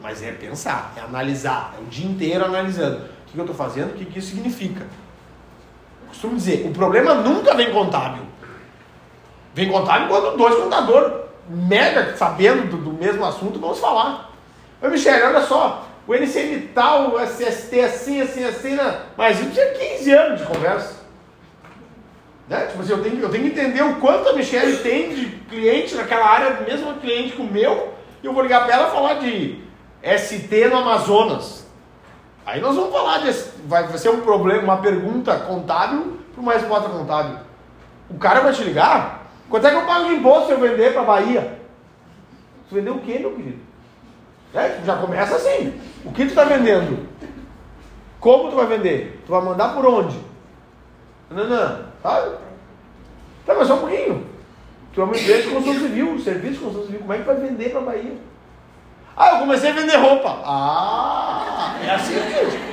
Mas é pensar, é analisar. É o dia inteiro analisando. O que, que eu estou fazendo, o que, que isso significa. Eu costumo dizer, o problema nunca vem contábil. Vem contábil quando dois contadores mega sabendo do, do mesmo assunto vão se falar. Ô Michele, olha só, o NCM tal, o SST assim, assim, assim, né? mas isso tinha 15 anos de conversa. Né? Tipo assim, eu tenho, eu tenho que entender o quanto a Michelle tem de cliente naquela área, mesmo cliente que o meu, e eu vou ligar para ela falar de ST no Amazonas. Aí nós vamos falar de. Vai, ser um problema, uma pergunta contábil para uma resposta contábil. O cara vai te ligar? Quanto é que eu pago de imposto se eu vender para Bahia? Tu vendeu o quê, meu querido? É, já começa assim. O que tu está vendendo? Como tu vai vender? Tu vai mandar por onde? Não, não, sabe? Tá, mas só um pouquinho. Tu é uma empresa de construção civil, serviço de construção civil, como é que vai vender para Bahia? Ah, eu comecei a vender roupa. Ah, é assim, gente.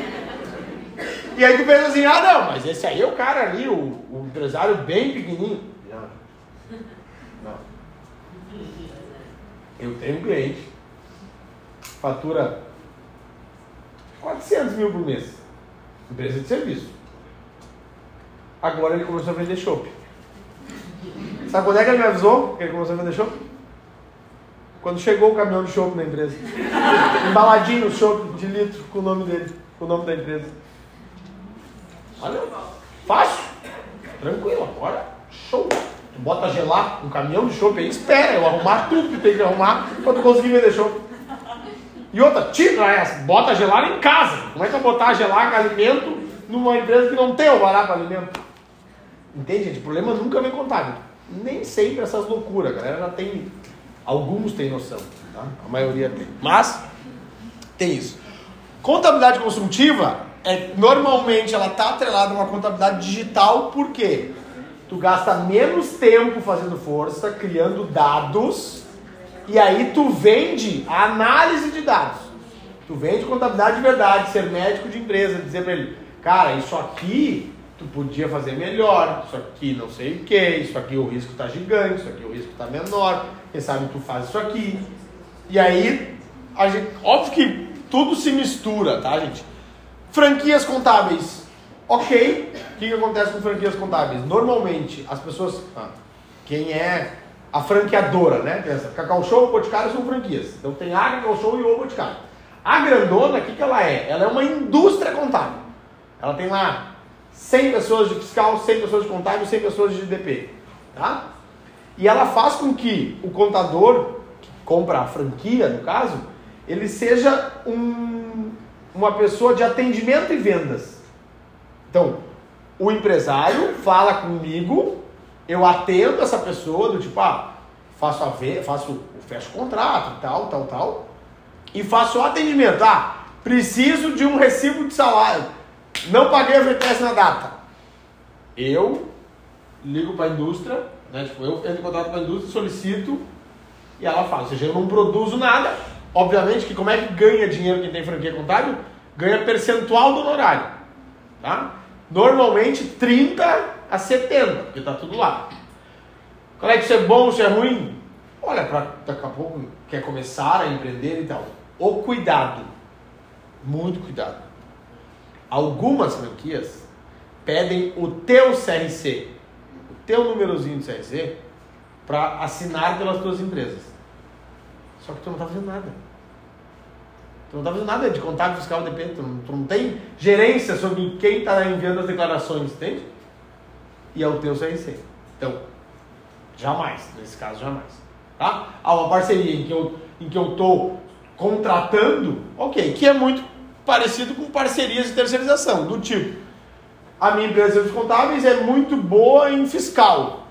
E aí tu pensa assim, ah não, mas esse aí é o cara ali, o, o empresário bem pequenininho. Não. Não. Eu tenho um cliente, fatura 400 mil por mês, empresa de serviço. Agora ele começou a vender chopp. Sabe quando é que ele me avisou que ele começou a vender chopp? Quando chegou o caminhão de chopp na empresa. Embaladinho o chopp de litro com o nome dele, com o nome da empresa. Olha, fácil, tranquilo, olha, show. Tu bota gelar um caminhão de chopp aí, espera eu arrumar tudo que tem que arrumar pra tu conseguir vender chopp. E outra, tira essa, bota gelar em casa. Como é que eu botar gelar com alimento numa empresa que não tem o barato alimento? Entende, gente? O problema nunca vem contábil. Nem sempre essas loucuras, a galera já tem. Alguns têm noção, tá? A maioria tem. Mas, tem isso. Contabilidade consultiva, é, normalmente ela está atrelada a uma contabilidade digital, por quê? Tu gasta menos tempo fazendo força, criando dados, e aí tu vende a análise de dados. Tu vende contabilidade de verdade, ser médico de empresa, dizer para ele, cara, isso aqui tu podia fazer melhor, isso aqui não sei o que, isso aqui o risco está gigante, isso aqui o risco está menor, quem sabe tu faz isso aqui. E aí, a gente, óbvio que tudo se mistura, tá, gente? Franquias contábeis, ok. O que, que acontece com franquias contábeis? Normalmente, as pessoas. Ah, quem é a franqueadora, né? Pensa, Cacau Show Boticário são franquias. Então tem a Cacau Show e o Boticário. A grandona, o que, que ela é? Ela é uma indústria contábil. Ela tem lá 100 pessoas de fiscal, 100 pessoas de contábil, 100 pessoas de DP. Tá? E ela faz com que o contador, que compra a franquia, no caso, ele seja um, uma pessoa de atendimento e vendas. Então, o empresário fala comigo, eu atendo essa pessoa do tipo, ah, faço a ver, faço, fecho o contrato, tal, tal, tal, e faço o atendimento. Ah, preciso de um recibo de salário. Não paguei a FGTS na data. Eu ligo para a indústria, né? Tipo, eu entro em contato com a indústria, solicito e ela fala. Ou seja, eu não produzo nada. Obviamente que como é que ganha dinheiro quem tem franquia contábil? Ganha percentual do honorário. Tá? Normalmente 30 a 70, porque tá tudo lá. Qual é que isso é bom, isso é ruim? Olha, para daqui a pouco quer começar a empreender e tal. O cuidado. Muito cuidado. Algumas franquias pedem o teu CRC, o teu númerozinho de CRC, para assinar pelas tuas empresas. Só que tu não está fazendo nada. Tu não está fazendo nada de contábil fiscal depende. Tu não, tu não tem gerência sobre quem está enviando as declarações, entende? E é o teu CRC. Então, jamais, nesse caso, jamais. Tá? Há uma parceria em que eu em que eu estou contratando, ok, que é muito parecido com parcerias de terceirização, do tipo, a minha empresa de serviços contábeis é muito boa em fiscal,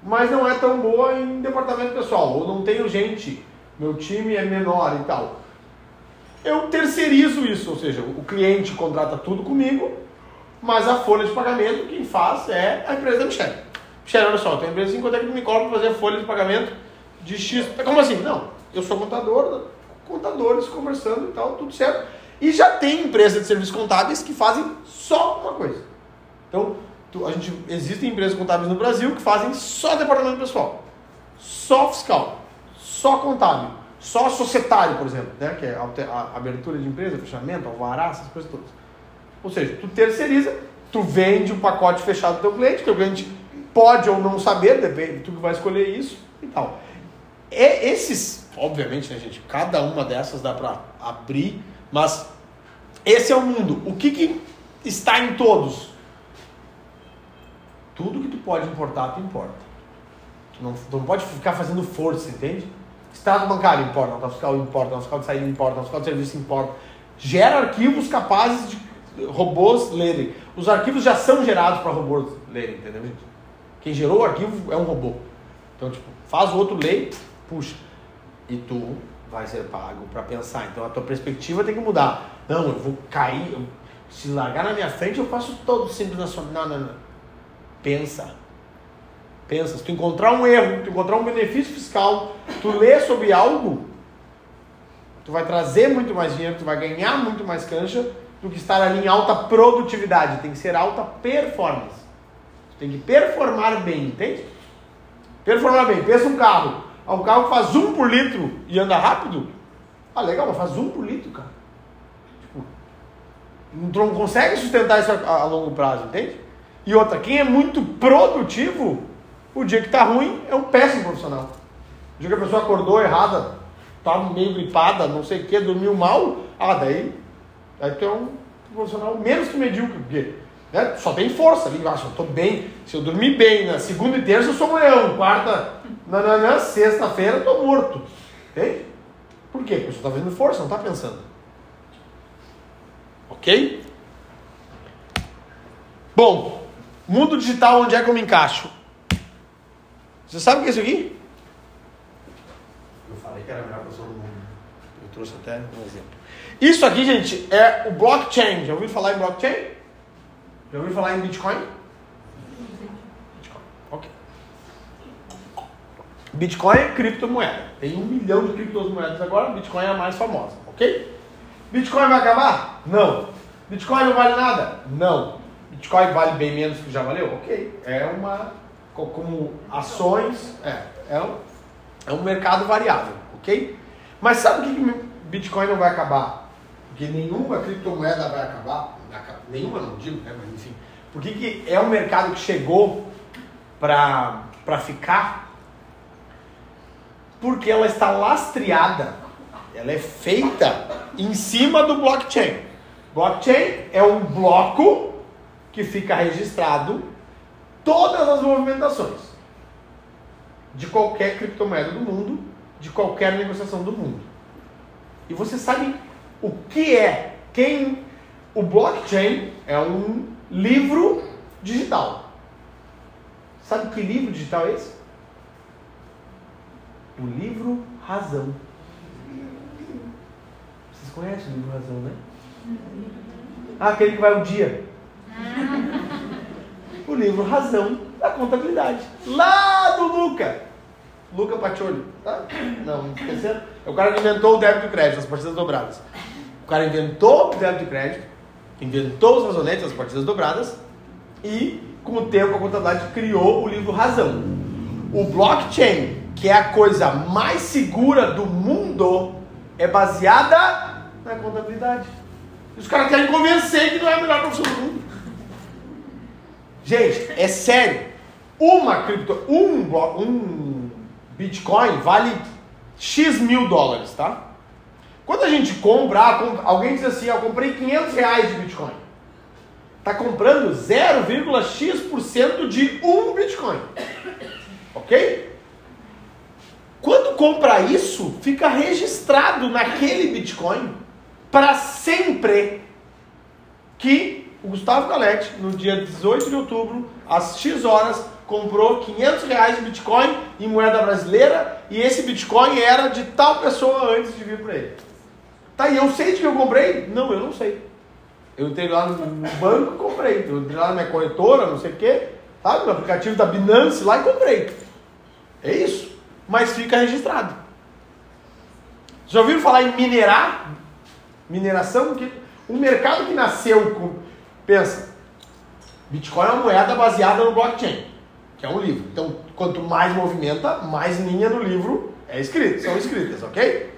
mas não é tão boa em departamento pessoal, ou não tenho gente, meu time é menor e tal. Eu terceirizo isso, ou seja, o cliente contrata tudo comigo, mas a folha de pagamento quem faz é a empresa da Michelle. Michelle, olha só, tem empresa assim, é que me cobra para fazer a folha de pagamento de X? Como assim? Não, eu sou contador, contadores conversando e tal, tudo certo. E já tem empresas de serviços contábeis que fazem só uma coisa. Então, tu, a gente, existem empresas contábeis no Brasil que fazem só departamento pessoal, só fiscal, só contábil, só societário, por exemplo, né? que é a, abertura de empresa, fechamento, alvará, essas coisas todas. Ou seja, tu terceiriza, tu vende o pacote fechado do teu cliente, o cliente pode ou não saber, depende, tu que vai escolher isso e tal. E esses, obviamente, né, gente, cada uma dessas dá para abrir, mas esse é o mundo. O que, que está em todos? Tudo que tu pode importar, tu importa. Tu não, tu não pode ficar fazendo força, entende? Estado bancário importa, nota fiscal importa, nota fiscal de saída importa, nota fiscal de serviço importa. Gera arquivos capazes de robôs lerem. Os arquivos já são gerados para robôs lerem, entendeu, gente? Quem gerou o arquivo é um robô. Então, tipo, faz o outro ler, puxa. E tu vai ser pago para pensar. Então a tua perspectiva tem que mudar. Não, eu vou cair, eu, se largar na minha frente eu faço todo simples nacional. Não, não, não. Pensa. Pensa. Se tu encontrar um erro, tu encontrar um benefício fiscal, tu lê sobre algo, tu vai trazer muito mais dinheiro, tu vai ganhar muito mais cancha do que estar ali em alta produtividade. Tem que ser alta performance. Tu tem que performar bem, entende? Performar bem. Pensa um carro. Ah, um carro faz um por litro e anda rápido. Ah, legal, mas faz um por litro, cara. Tipo, não consegue sustentar isso a, a, longo prazo, entende? E outra, quem é muito produtivo, o dia que tá ruim é um péssimo profissional. O dia que a pessoa acordou errada, tá meio gripada, não sei o que, dormiu mal, ah, daí, daí tu é um profissional menos que medíocre, porque Né? Só tem força ali. Eu tô bem. Se eu dormir bem na segunda e terça, eu sou um leão. Quarta, nananã, sexta-feira, eu tô morto. Entende? Por quê? Porque você está fazendo força, não está pensando. Ok? Bom, mundo digital, onde é que eu me encaixo? Você sabe o que é isso aqui? Eu falei que era a melhor pessoa do mundo. Eu trouxe até um exemplo. Isso aqui, gente, é o blockchain. Já ouviu falar em blockchain? Já ouviu falar em? Bitcoin. Ok. Bitcoin é criptomoeda. Tem um milhão de criptomoedas agora, Bitcoin é a mais famosa, ok? Bitcoin vai acabar? Não. Bitcoin não vale nada? Não. Bitcoin vale bem menos que já valeu? Ok. É uma. Como ações. É. É um, é um mercado variável, ok? Mas sabe o que, Bitcoin não vai acabar? Porque nenhuma criptomoeda vai acabar. Nenhuma não digo, né? Mas enfim. Por que é um mercado que chegou para ficar? Porque ela está lastreada, ela é feita em cima do blockchain. Blockchain é um bloco que fica registrado todas as movimentações de qualquer criptomoeda do mundo, de qualquer negociação do mundo. E você sabe o que é? Quem o blockchain é um livro digital. Sabe que livro digital é esse? O livro Razão. Vocês conhecem o livro Razão, né? Ah, aquele que vai o dia. O livro Razão da Contabilidade. Lá do Luca. Luca Pacioli. Tá? Não, esqueceram? É o cara que inventou o débito e crédito, as partidas dobradas. O cara inventou o débito e crédito, inventou os razonetes, as partidas dobradas, e com o tempo a contabilidade criou o livro Razão. O blockchain, que é a coisa mais segura do mundo, é baseada na contabilidade. Os caras querem convencer que não é a melhor profissão do mundo. Gente, é sério. Uma cripto, um, um Bitcoin vale X mil dólares, tá? Quando a gente compra, ah, alguém diz assim, ah, eu comprei 500 reais de Bitcoin. Está comprando 0,x% de um Bitcoin. Ok? Quando compra isso, fica registrado naquele Bitcoin para sempre que o Gustavo Galete, no dia 18 de outubro, às X horas, comprou 500 reais de Bitcoin em moeda brasileira e esse Bitcoin era de tal pessoa antes de vir para ele. Tá, e eu sei de que eu comprei? Não, eu não sei. Eu entrei lá no banco e comprei. Eu entrei lá na minha corretora, não sei o quê, sabe? No aplicativo da Binance lá e comprei. É isso. Mas fica registrado. Já ouviram falar em minerar? Mineração? Que, um mercado que nasceu com. Pensa, Bitcoin é uma moeda baseada no blockchain, que é um livro. Então, quanto mais movimenta, mais linha no livro é escrito, são escritas, ok?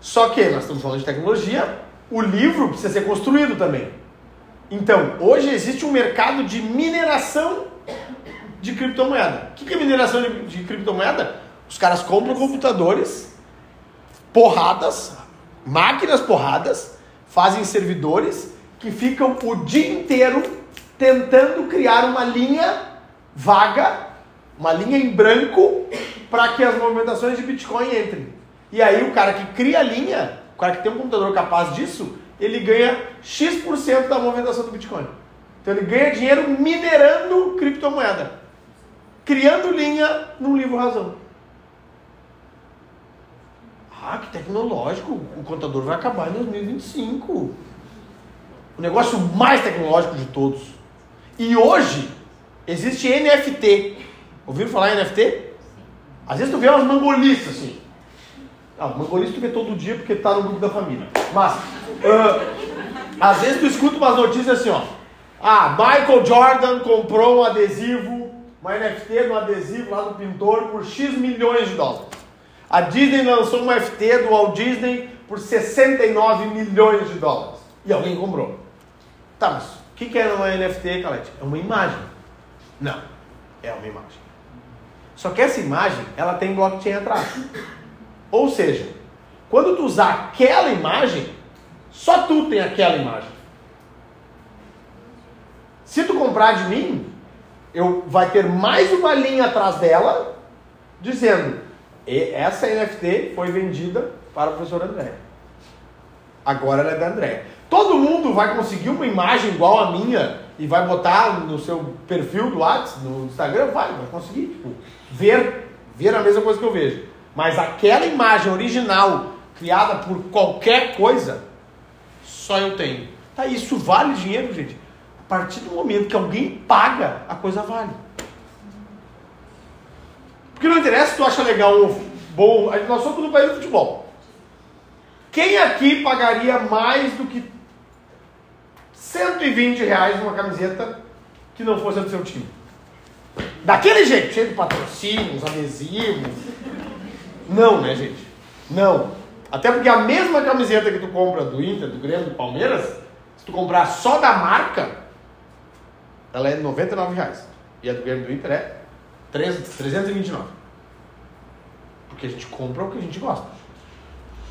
Só que nós estamos falando de tecnologia, o livro precisa ser construído também. Então, hoje existe um mercado de mineração de criptomoeda. O que é mineração de, de criptomoeda? Os caras compram computadores, porradas, máquinas porradas, fazem servidores que ficam o dia inteiro tentando criar uma linha vaga, uma linha em branco, para que as movimentações de Bitcoin entrem. E aí o cara que cria a linha, o cara que tem um computador capaz disso, ele ganha X% da movimentação do Bitcoin. Então ele ganha dinheiro minerando criptomoeda, criando linha num livro razão. Ah, que tecnológico, o contador vai acabar em 2025. O negócio mais tecnológico de todos. E hoje existe NFT. Ouviram falar em NFT? Às vezes tu vê umas mangolistas assim. Ah, mangolista tu vê todo dia porque tá no grupo da família. Mas, uh, às vezes tu escuta umas notícias assim, ó. Ah, Michael Jordan comprou um adesivo, uma NFT no adesivo lá do pintor por X milhões de dólares. A Disney lançou um FT do Walt Disney por 69 milhões de dólares. E alguém comprou. Tá, mas o que, que é uma NFT, Calete? É uma imagem. Não, é uma imagem. Só que essa imagem, ela tem blockchain atrás. Ou seja, quando tu usar aquela imagem, só tu tem aquela imagem. Se tu comprar de mim, eu vai ter mais uma linha atrás dela dizendo: "E essa NFT foi vendida para o professor André. Agora ela é da André. Todo mundo vai conseguir uma imagem igual a minha e vai botar no seu perfil do WhatsApp, no Instagram, vai, vai conseguir tipo, ver, ver a mesma coisa que eu vejo. Mas aquela imagem original criada por qualquer coisa, só eu tenho. Tá, isso vale dinheiro, gente. A partir do momento que alguém paga, a coisa vale. Porque não interessa se tu acha legal ou bom. Nós somos no país do futebol. Quem aqui pagaria mais do que 120 reais numa camiseta que não fosse do seu time? Daquele jeito, cheio de patrocínios, adesivos. Não, né, gente? Não. Até porque a mesma camiseta que tu compra do Inter, do Grêmio, do Palmeiras, se tu comprar só da marca, ela é 99 reais. E a do Grêmio do Inter é 329. Porque a gente compra o que a gente gosta.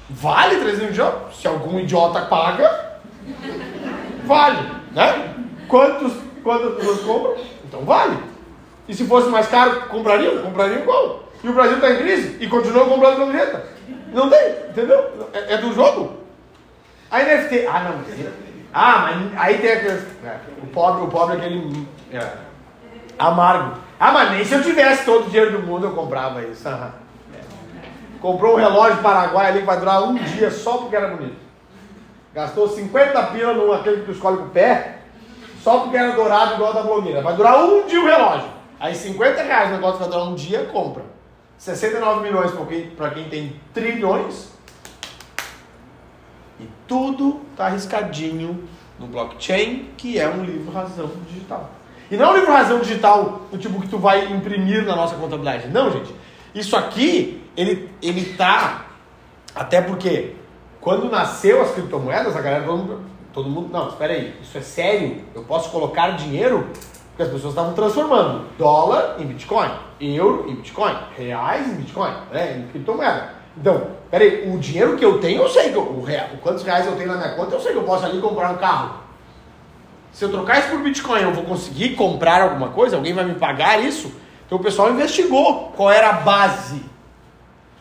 Vale 329? Se algum idiota paga, vale, né? Quantos, quantas pessoas compram? Então vale. E se fosse mais caro, comprariam? Comprariam igual. E o Brasil está em crise e continua comprando camiseta. Não tem, entendeu? É, é, do jogo. A NFT. Ah, não. Ah, mas aí tem aquele. É, o pobre, o pobre é aquele. É, amargo. Ah, mas nem se eu tivesse todo o dinheiro do mundo eu comprava isso. Comprou um relógio paraguai ali que vai durar um dia só porque era bonito. Gastou 50 pila num aquele que tu escolhe com o pé, só porque era dourado igual da blogueira. Vai durar um dia o relógio. Aí 50 reais o negócio vai durar um dia, compra. 69 milhões para quem, quem tem trilhões. E tudo está arriscadinho no blockchain, que é um livro razão digital. E não é um livro razão digital do tipo que tu vai imprimir na nossa contabilidade. Não, gente. Isso aqui, ele, ele tá. Até porque quando nasceu as criptomoedas, a galera, mundo, todo mundo. Não, espera aí, isso é sério? Eu posso colocar dinheiro? Porque as pessoas estavam transformando dólar em Bitcoin, euro em Bitcoin, reais em Bitcoin, né, em criptomoeda. Então, peraí, o dinheiro que eu tenho, eu sei que eu, o real, quantos reais eu tenho na minha conta, eu sei que eu posso ali comprar um carro. Se eu trocar isso por Bitcoin, eu vou conseguir comprar alguma coisa? Alguém vai me pagar isso? Então o pessoal investigou qual era a base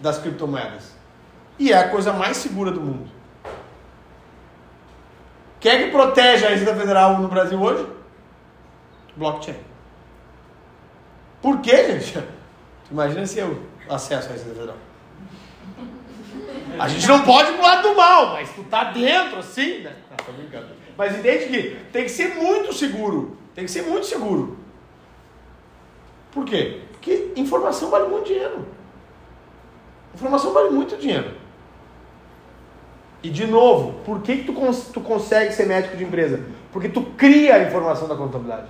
das criptomoedas. E é a coisa mais segura do mundo. Quem é que protege a Receita Federal no Brasil hoje? blockchain. Por quê, gente? Imagina se eu acesso a Receita Federal. A gente não pode ir pro lado do mal, mas tu tá dentro assim, né? Ah, tô brincando. Mas entende que tem que ser muito seguro. Tem que ser muito seguro. Por quê? Porque informação vale muito dinheiro. Informação vale muito dinheiro. E de novo, por que, que tu, cons tu consegue ser médico de empresa? Porque tu cria a informação da contabilidade.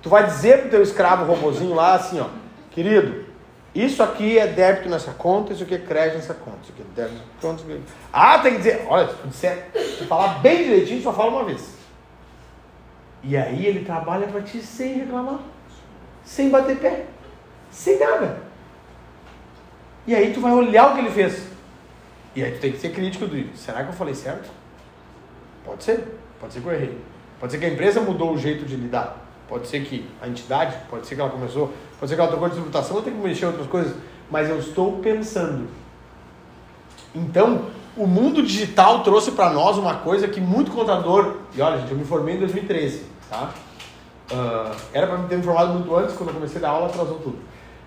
Tu vai dizer pro teu escravo robozinho lá assim, ó, querido, isso aqui é débito nessa conta, isso aqui é crédito nessa conta, isso aqui é débito nessa conta. Aqui... Ah, tem que dizer, olha, se falar bem direitinho, só fala uma vez. E aí ele trabalha para ti sem reclamar, sem bater pé, sem nada. E aí tu vai olhar o que ele fez. E aí tu tem que ser crítico do, será que eu falei certo? Pode ser, pode ser que eu errei. Pode ser que a empresa mudou o jeito de lidar. Pode ser que a entidade, pode ser que ela começou, pode ser que ela trocou de tributação, eu tenho que mexer em outras coisas, mas eu estou pensando. Então, o mundo digital trouxe para nós uma coisa que muito contador, e olha, gente, eu me formei em 2013, tá? Uh, era para me ter me formado muito antes, quando eu comecei a dar aula, atrasou tudo.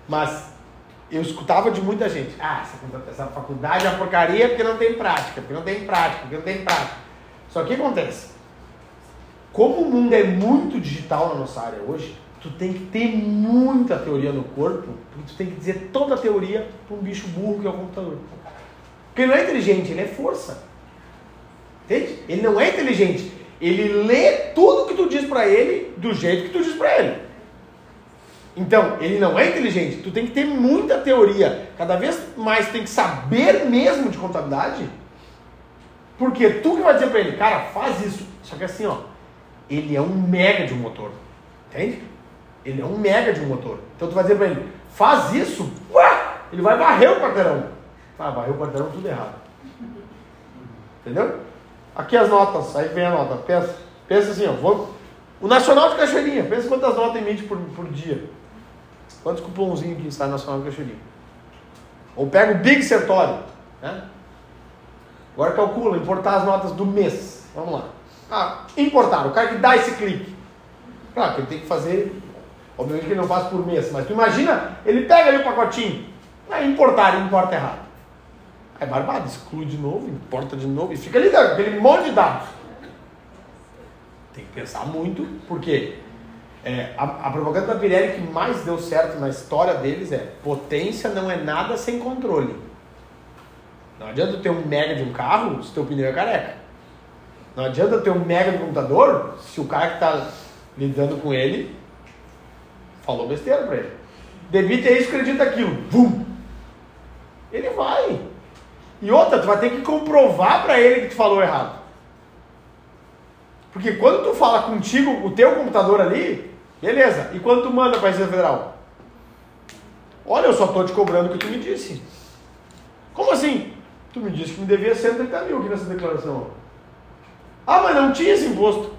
Mas eu escutava de muita gente: ah, essa, essa faculdade é uma porcaria porque não tem prática, porque não tem prática, porque não tem prática. Só que acontece? Como o mundo é muito digital na nossa área hoje, tu tem que ter muita teoria no corpo, porque tu tem que dizer toda a teoria para um bicho burro que é o computador. Porque ele não é inteligente, ele é força. Entende? Ele não é inteligente. Ele lê tudo que tu diz para ele do jeito que tu diz para ele. Então, ele não é inteligente. Tu tem que ter muita teoria. Cada vez mais tem que saber mesmo de contabilidade. Porque tu que vai dizer para ele, cara, faz isso. Só que assim, ó, ele é um mega de um motor. Entende? Ele é um mega de um motor. Então tu vai dizer para ele, faz isso, ué, ele vai varrer o quarteirão. Ah, varreu o quarteirão tudo errado. Entendeu? Aqui as notas, aí vem a nota. Pensa, pensa assim, ó, vou, O Nacional de Cachoeirinha, pensa quantas notas emite por, por dia. Quantos cupomzinhos que está no Nacional de Cachoeirinha. Ou pega o Big Sertório. Né? Agora calcula, importar as notas do mês. Vamos lá. Ah, importar, o cara que dá esse clique. Claro que ele tem que fazer, obviamente que ele não faz por mês, mas tu imagina, ele pega ali o pacotinho, vai importar, ele importa errado. É barbado, exclui de novo, importa de novo, e fica ali aquele monte de dados. Tem que pensar muito, porque é, a, a propaganda da Pirelli que mais deu certo na história deles é potência não é nada sem controle. Não adianta ter um mega de um carro se teu pneu é careca. Não adianta ter um mega de computador se o cara que está lidando com ele falou besteira para ele. Debita isso, acredita aquilo. Vum! Ele vai. E outra, tu vai ter que comprovar para ele que tu falou errado. Porque quando tu fala contigo, o teu computador ali, beleza. E quando tu manda para a Receita Federal? Olha, eu só estou te cobrando o que tu me disse. Como assim? Tu me disse que me devia 130 mil aqui nessa declaração. Ah, mas não tinha esse imposto.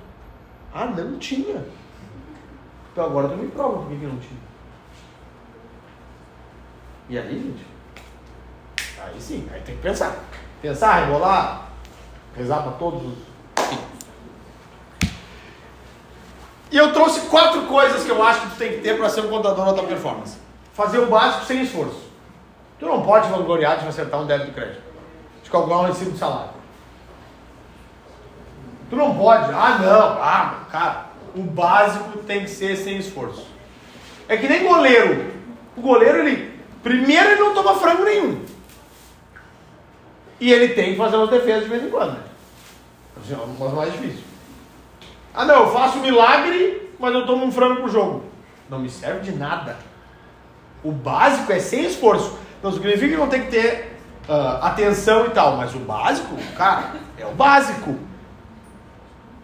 Ah, não tinha. Então agora tu me prova por que não tinha. E aí, gente? Aí sim, aí tem que pensar. Pensar, rebolar, rezar para todos os. E eu trouxe quatro coisas que eu acho que tu tem que ter para ser um contador alta performance. Fazer o básico sem esforço. Tu não pode vangloriar de acertar um débito de crédito. De calcular um recibo de salário. Tu não pode. Ah, não. Ah, cara. O básico tem que ser sem esforço. É que nem goleiro. O goleiro, ele. Primeiro, ele não toma frango nenhum. E ele tem que fazer umas defesas de vez em quando. Né? Assim, é mais difícil. Ah, não. Eu faço milagre, mas eu tomo um frango pro jogo. Não me serve de nada. O básico é sem esforço. Não significa que não tem que ter uh, atenção e tal, mas o básico, cara, é o básico.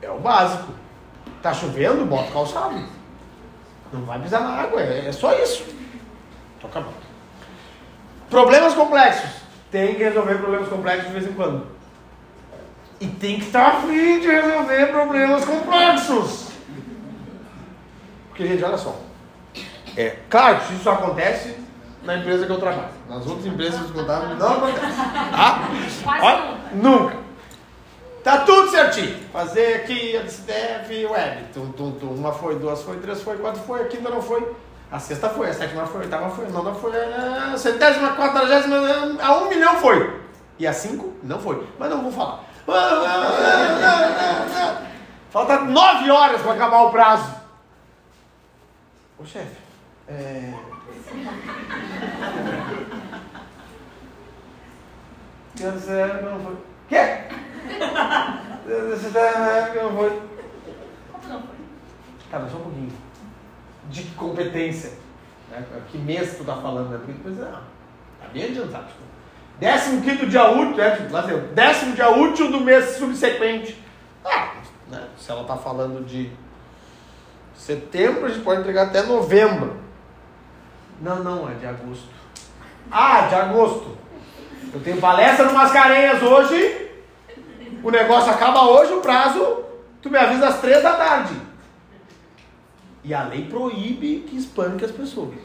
É o básico. Tá chovendo, bota o calçado. Não vai pisar na água, é, é só isso. Tô acabando. Problemas complexos. Tem que resolver problemas complexos de vez em quando. E tem que estar afim de resolver problemas complexos. Porque, gente, olha só. É, claro, se isso acontece na empresa que eu trabalho. Nas outras empresas que eu trabalho, não acontece. Tá? Olha, nunca. Tá tudo certinho. Fazer aqui a DCDF web. Tum, tum, tum. Uma foi, duas foi, três foi, quatro foi, a quinta não foi. A sexta foi, a sétima foi, a oitava foi, a nona foi, a centésima, quadragésima, a um milhão foi. E a cinco não foi. Mas não vou falar. Falta nove horas para acabar o prazo. Ô chefe, é... Não foi. Quê? Você. Não foi. Como não foi? Tá, mas só um pouquinho. De competência. Né? Que mês tu tá falando, né? Porque depois, ah, tá bem adiantado. Tipo, décimo quinto dia útil, né? Tipo, décimo dia útil do mês subsequente. Ah, né? Se ela tá falando de setembro, a gente pode entregar até novembro. Não, não, é de agosto. Ah, de agosto. Eu tenho palestra no Mascarenhas hoje. O negócio acaba hoje, o prazo, tu me avisa às três da tarde. E a lei proíbe que espanque as pessoas.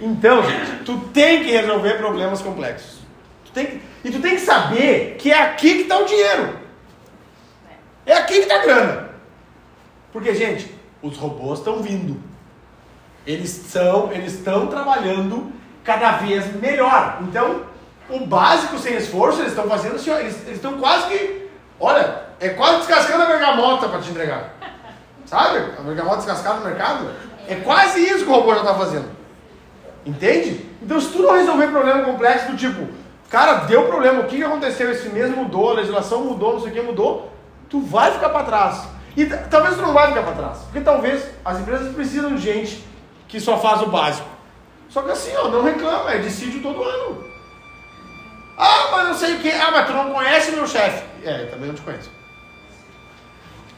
Então, gente, tu tem que resolver problemas complexos. Tu tem que, e tu tem que saber que é aqui que está o dinheiro. É aqui que está a grana. Porque, gente, os robôs estão vindo. Eles são, eles estão trabalhando cada vez melhor. Então, o básico sem esforço, eles estão fazendo assim, ó, eles, estão quase que, olha, é quase descascando a bergamota para te entregar. Sabe? A bergamota descascada no mercado. É quase isso que o robô já está fazendo. Entende? Então, se tu não resolver problema complexo do tipo, cara, deu problema, o que aconteceu esse mês mudou, a legislação mudou, não sei o que mudou, tu vai ficar para trás. E talvez tu não vai ficar para trás, porque talvez as empresas precisam de gente que só faz o básico. Só que assim, ó, não reclama, é decide todo ano. Ah, mas não sei o que. Ah, mas tu não conhece meu chefe. É, eu também não te conheço.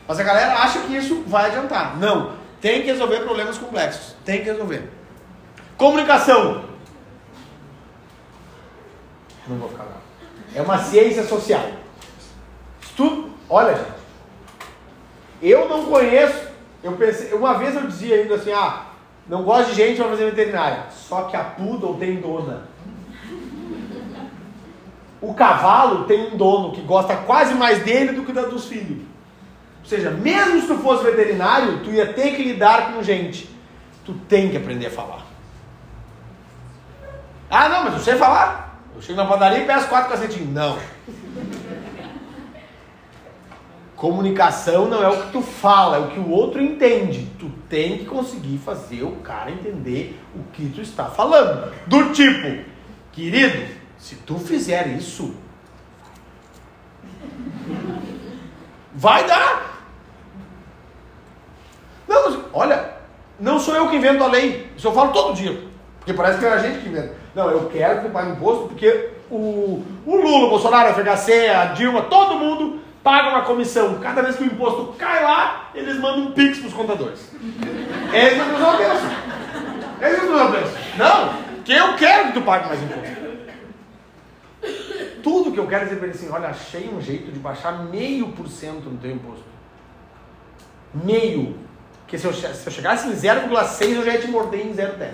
Mas a galera acha que isso vai adiantar. Não. Tem que resolver problemas complexos. Tem que resolver. Comunicação. Não vou ficar lá. É uma ciência social. Estudo. Olha, gente. Eu não conheço. Eu pensei, uma vez eu dizia ainda assim, ah, não gosto de gente para fazer veterinária. Só que a poodle tem dona. O cavalo tem um dono que gosta quase mais dele do que da dos filhos. Ou seja, mesmo se tu fosse veterinário, tu ia ter que lidar com gente. Tu tem que aprender a falar. Ah, não, mas eu sei falar. Eu chego na padaria e peço quatro cacetinhos. Não. Comunicação não é o que tu fala, é o que o outro entende. Tu tem que conseguir fazer o cara entender o que tu está falando. Do tipo, querido, se tu fizer isso, vai dar. Não, olha, não sou eu que invento a lei. Isso eu falo todo dia. Porque parece que é a gente que inventa. Não, eu quero que pague imposto porque o, o Lula, o Bolsonaro, a FHC, a Dilma, todo mundo paga uma comissão. Cada vez que o imposto cai lá, eles mandam um pix para os contadores. Que eu penso. É isso que eu penso. Não, que eu quero que tu pague mais imposto. Tudo que eu quero dizer para ele assim, olha, achei um jeito de baixar meio por cento no teu imposto. Meio. Porque se eu, se eu chegasse em 0,6, eu já ia te morder em 0,10.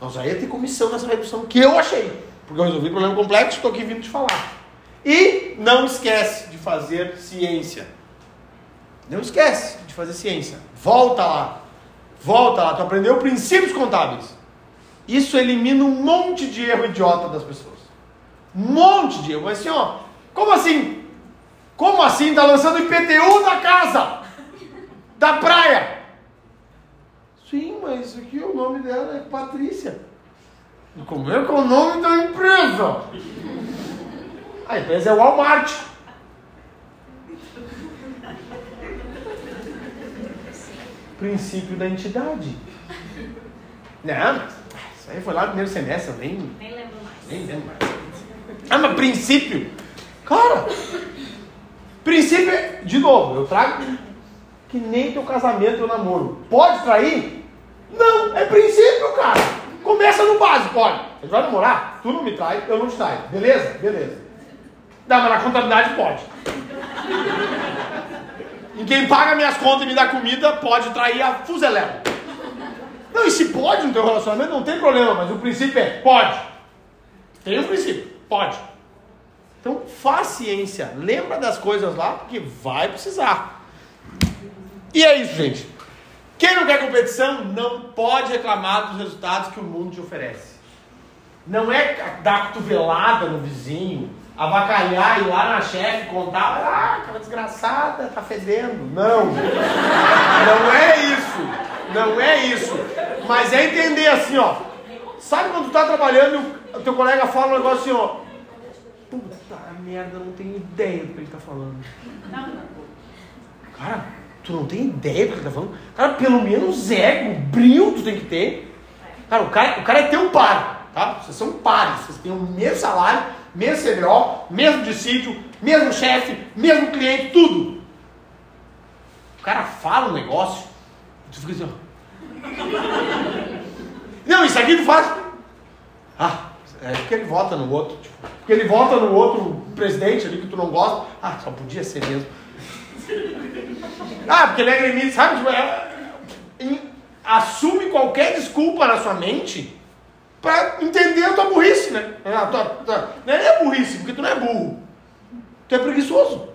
Nós já ia ter comissão nessa redução que eu achei. Porque eu resolvi problema complexo, estou aqui vindo te falar. E não esquece de fazer ciência. Não esquece de fazer ciência. Volta lá. Volta lá. Tu aprendeu princípios contábeis. Isso elimina um monte de erro idiota das pessoas. Um monte de erro. Mas assim, ó. Como assim? Como assim? Tá lançando IPTU da casa? Da praia? Sim, mas isso aqui o nome dela é Patrícia. Como é que é o nome da empresa? A empresa é Walmart. Princípio da entidade. Não, isso aí foi lá no primeiro semestre, eu nem. Nem lembro mais. Nem lembro mais. Ah, mas princípio. Cara, princípio. De novo, eu trago que nem teu casamento ou namoro. Pode trair? Não, é princípio, cara. Começa no básico, olha. A gente vai namorar, tu não me trai, eu não te traio. Beleza? Beleza. Não, mas na contabilidade pode. E quem paga minhas contas e me dá comida pode trair a fuselera. Não, e se pode no teu relacionamento, não tem problema, mas o princípio é pode. Tem um princípio, pode. Então faz ciência, lembra das coisas lá, porque vai precisar. E é isso, gente. Quem não quer competição não pode reclamar dos resultados que o mundo te oferece. Não é dar cotovelada no vizinho, avacalhar, ir lá na chefe, contar, ah, aquela desgraçada, tá fedendo. Não. Não é isso. Não é isso. Mas é entender assim, ó. Sabe quando tu tá trabalhando e o teu colega fala um negócio assim, ó. Merda, eu não tenho ideia do que ele tá falando. Cara, tu não tem ideia do que ele tá falando? Cara, pelo menos ego, brilho tu tem que ter. Cara, o cara, o cara é teu par, tá? Vocês são pares, vocês têm o mesmo salário, mesmo CBO, mesmo dissídio, mesmo chefe, mesmo cliente, tudo. O cara fala um negócio, tu fica assim, ó. Não, isso aqui tu faz. Ah, é porque ele vota no outro. Tipo, porque ele vota no outro presidente ali que tu não gosta. Ah, só podia ser mesmo. Ah, porque ele é gremista, sabe? Tipo, é, em, assume qualquer desculpa na sua mente para entender a tua burrice, né? A tua, tua, não é burrice, porque tu não é burro. Tu é preguiçoso.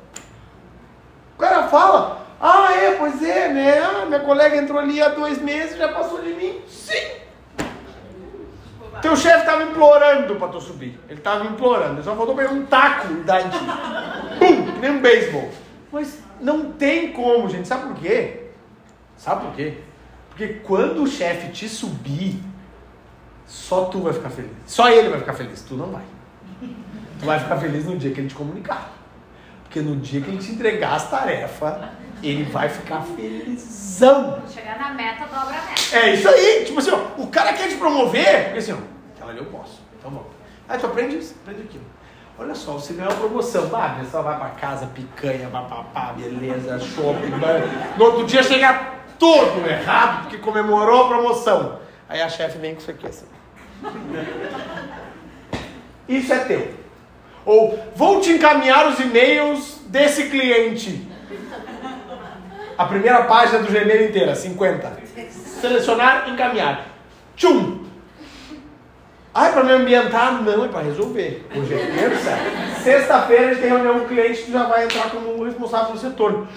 O cara fala, ah, é, pois é, né? Ah, minha colega entrou ali há dois meses e já passou de mim. Sim. Teu chefe estava implorando para tu subir. Ele estava implorando. Ele só faltou pegar um taco e em. Pum, que nem um beisebol. Mas não tem como, gente. Sabe por quê? Sabe por quê? Porque quando o chefe te subir, só tu vai ficar feliz. Só ele vai ficar feliz. Tu não vai. Tu vai ficar feliz no dia que ele te comunicar. Porque no dia que ele te entregar as tarefas, ele vai ficar felizão. Quando chegar na meta, dobra a meta. É isso aí. Tipo assim, ó, o cara quer te promover, porque assim, ó, aquela ali eu posso. Então vamos. Aí tu aprende isso, aprende aquilo. Olha só, você ganhou uma promoção. Ah, só vai pra casa, picanha, papapá, beleza, shopping. No outro dia chega todo errado, porque comemorou a promoção. Aí a chefe vem com isso aqui assim. Isso é teu. Ou vou te encaminhar os e-mails desse cliente. A primeira página do Gmail inteira, 50. Selecionar, encaminhar. Tchum! Ah, é pra me ambientar? Não, é pra resolver. Hoje é terça. Sexta-feira a gente tem reunião com o cliente que já vai entrar como responsável do setor.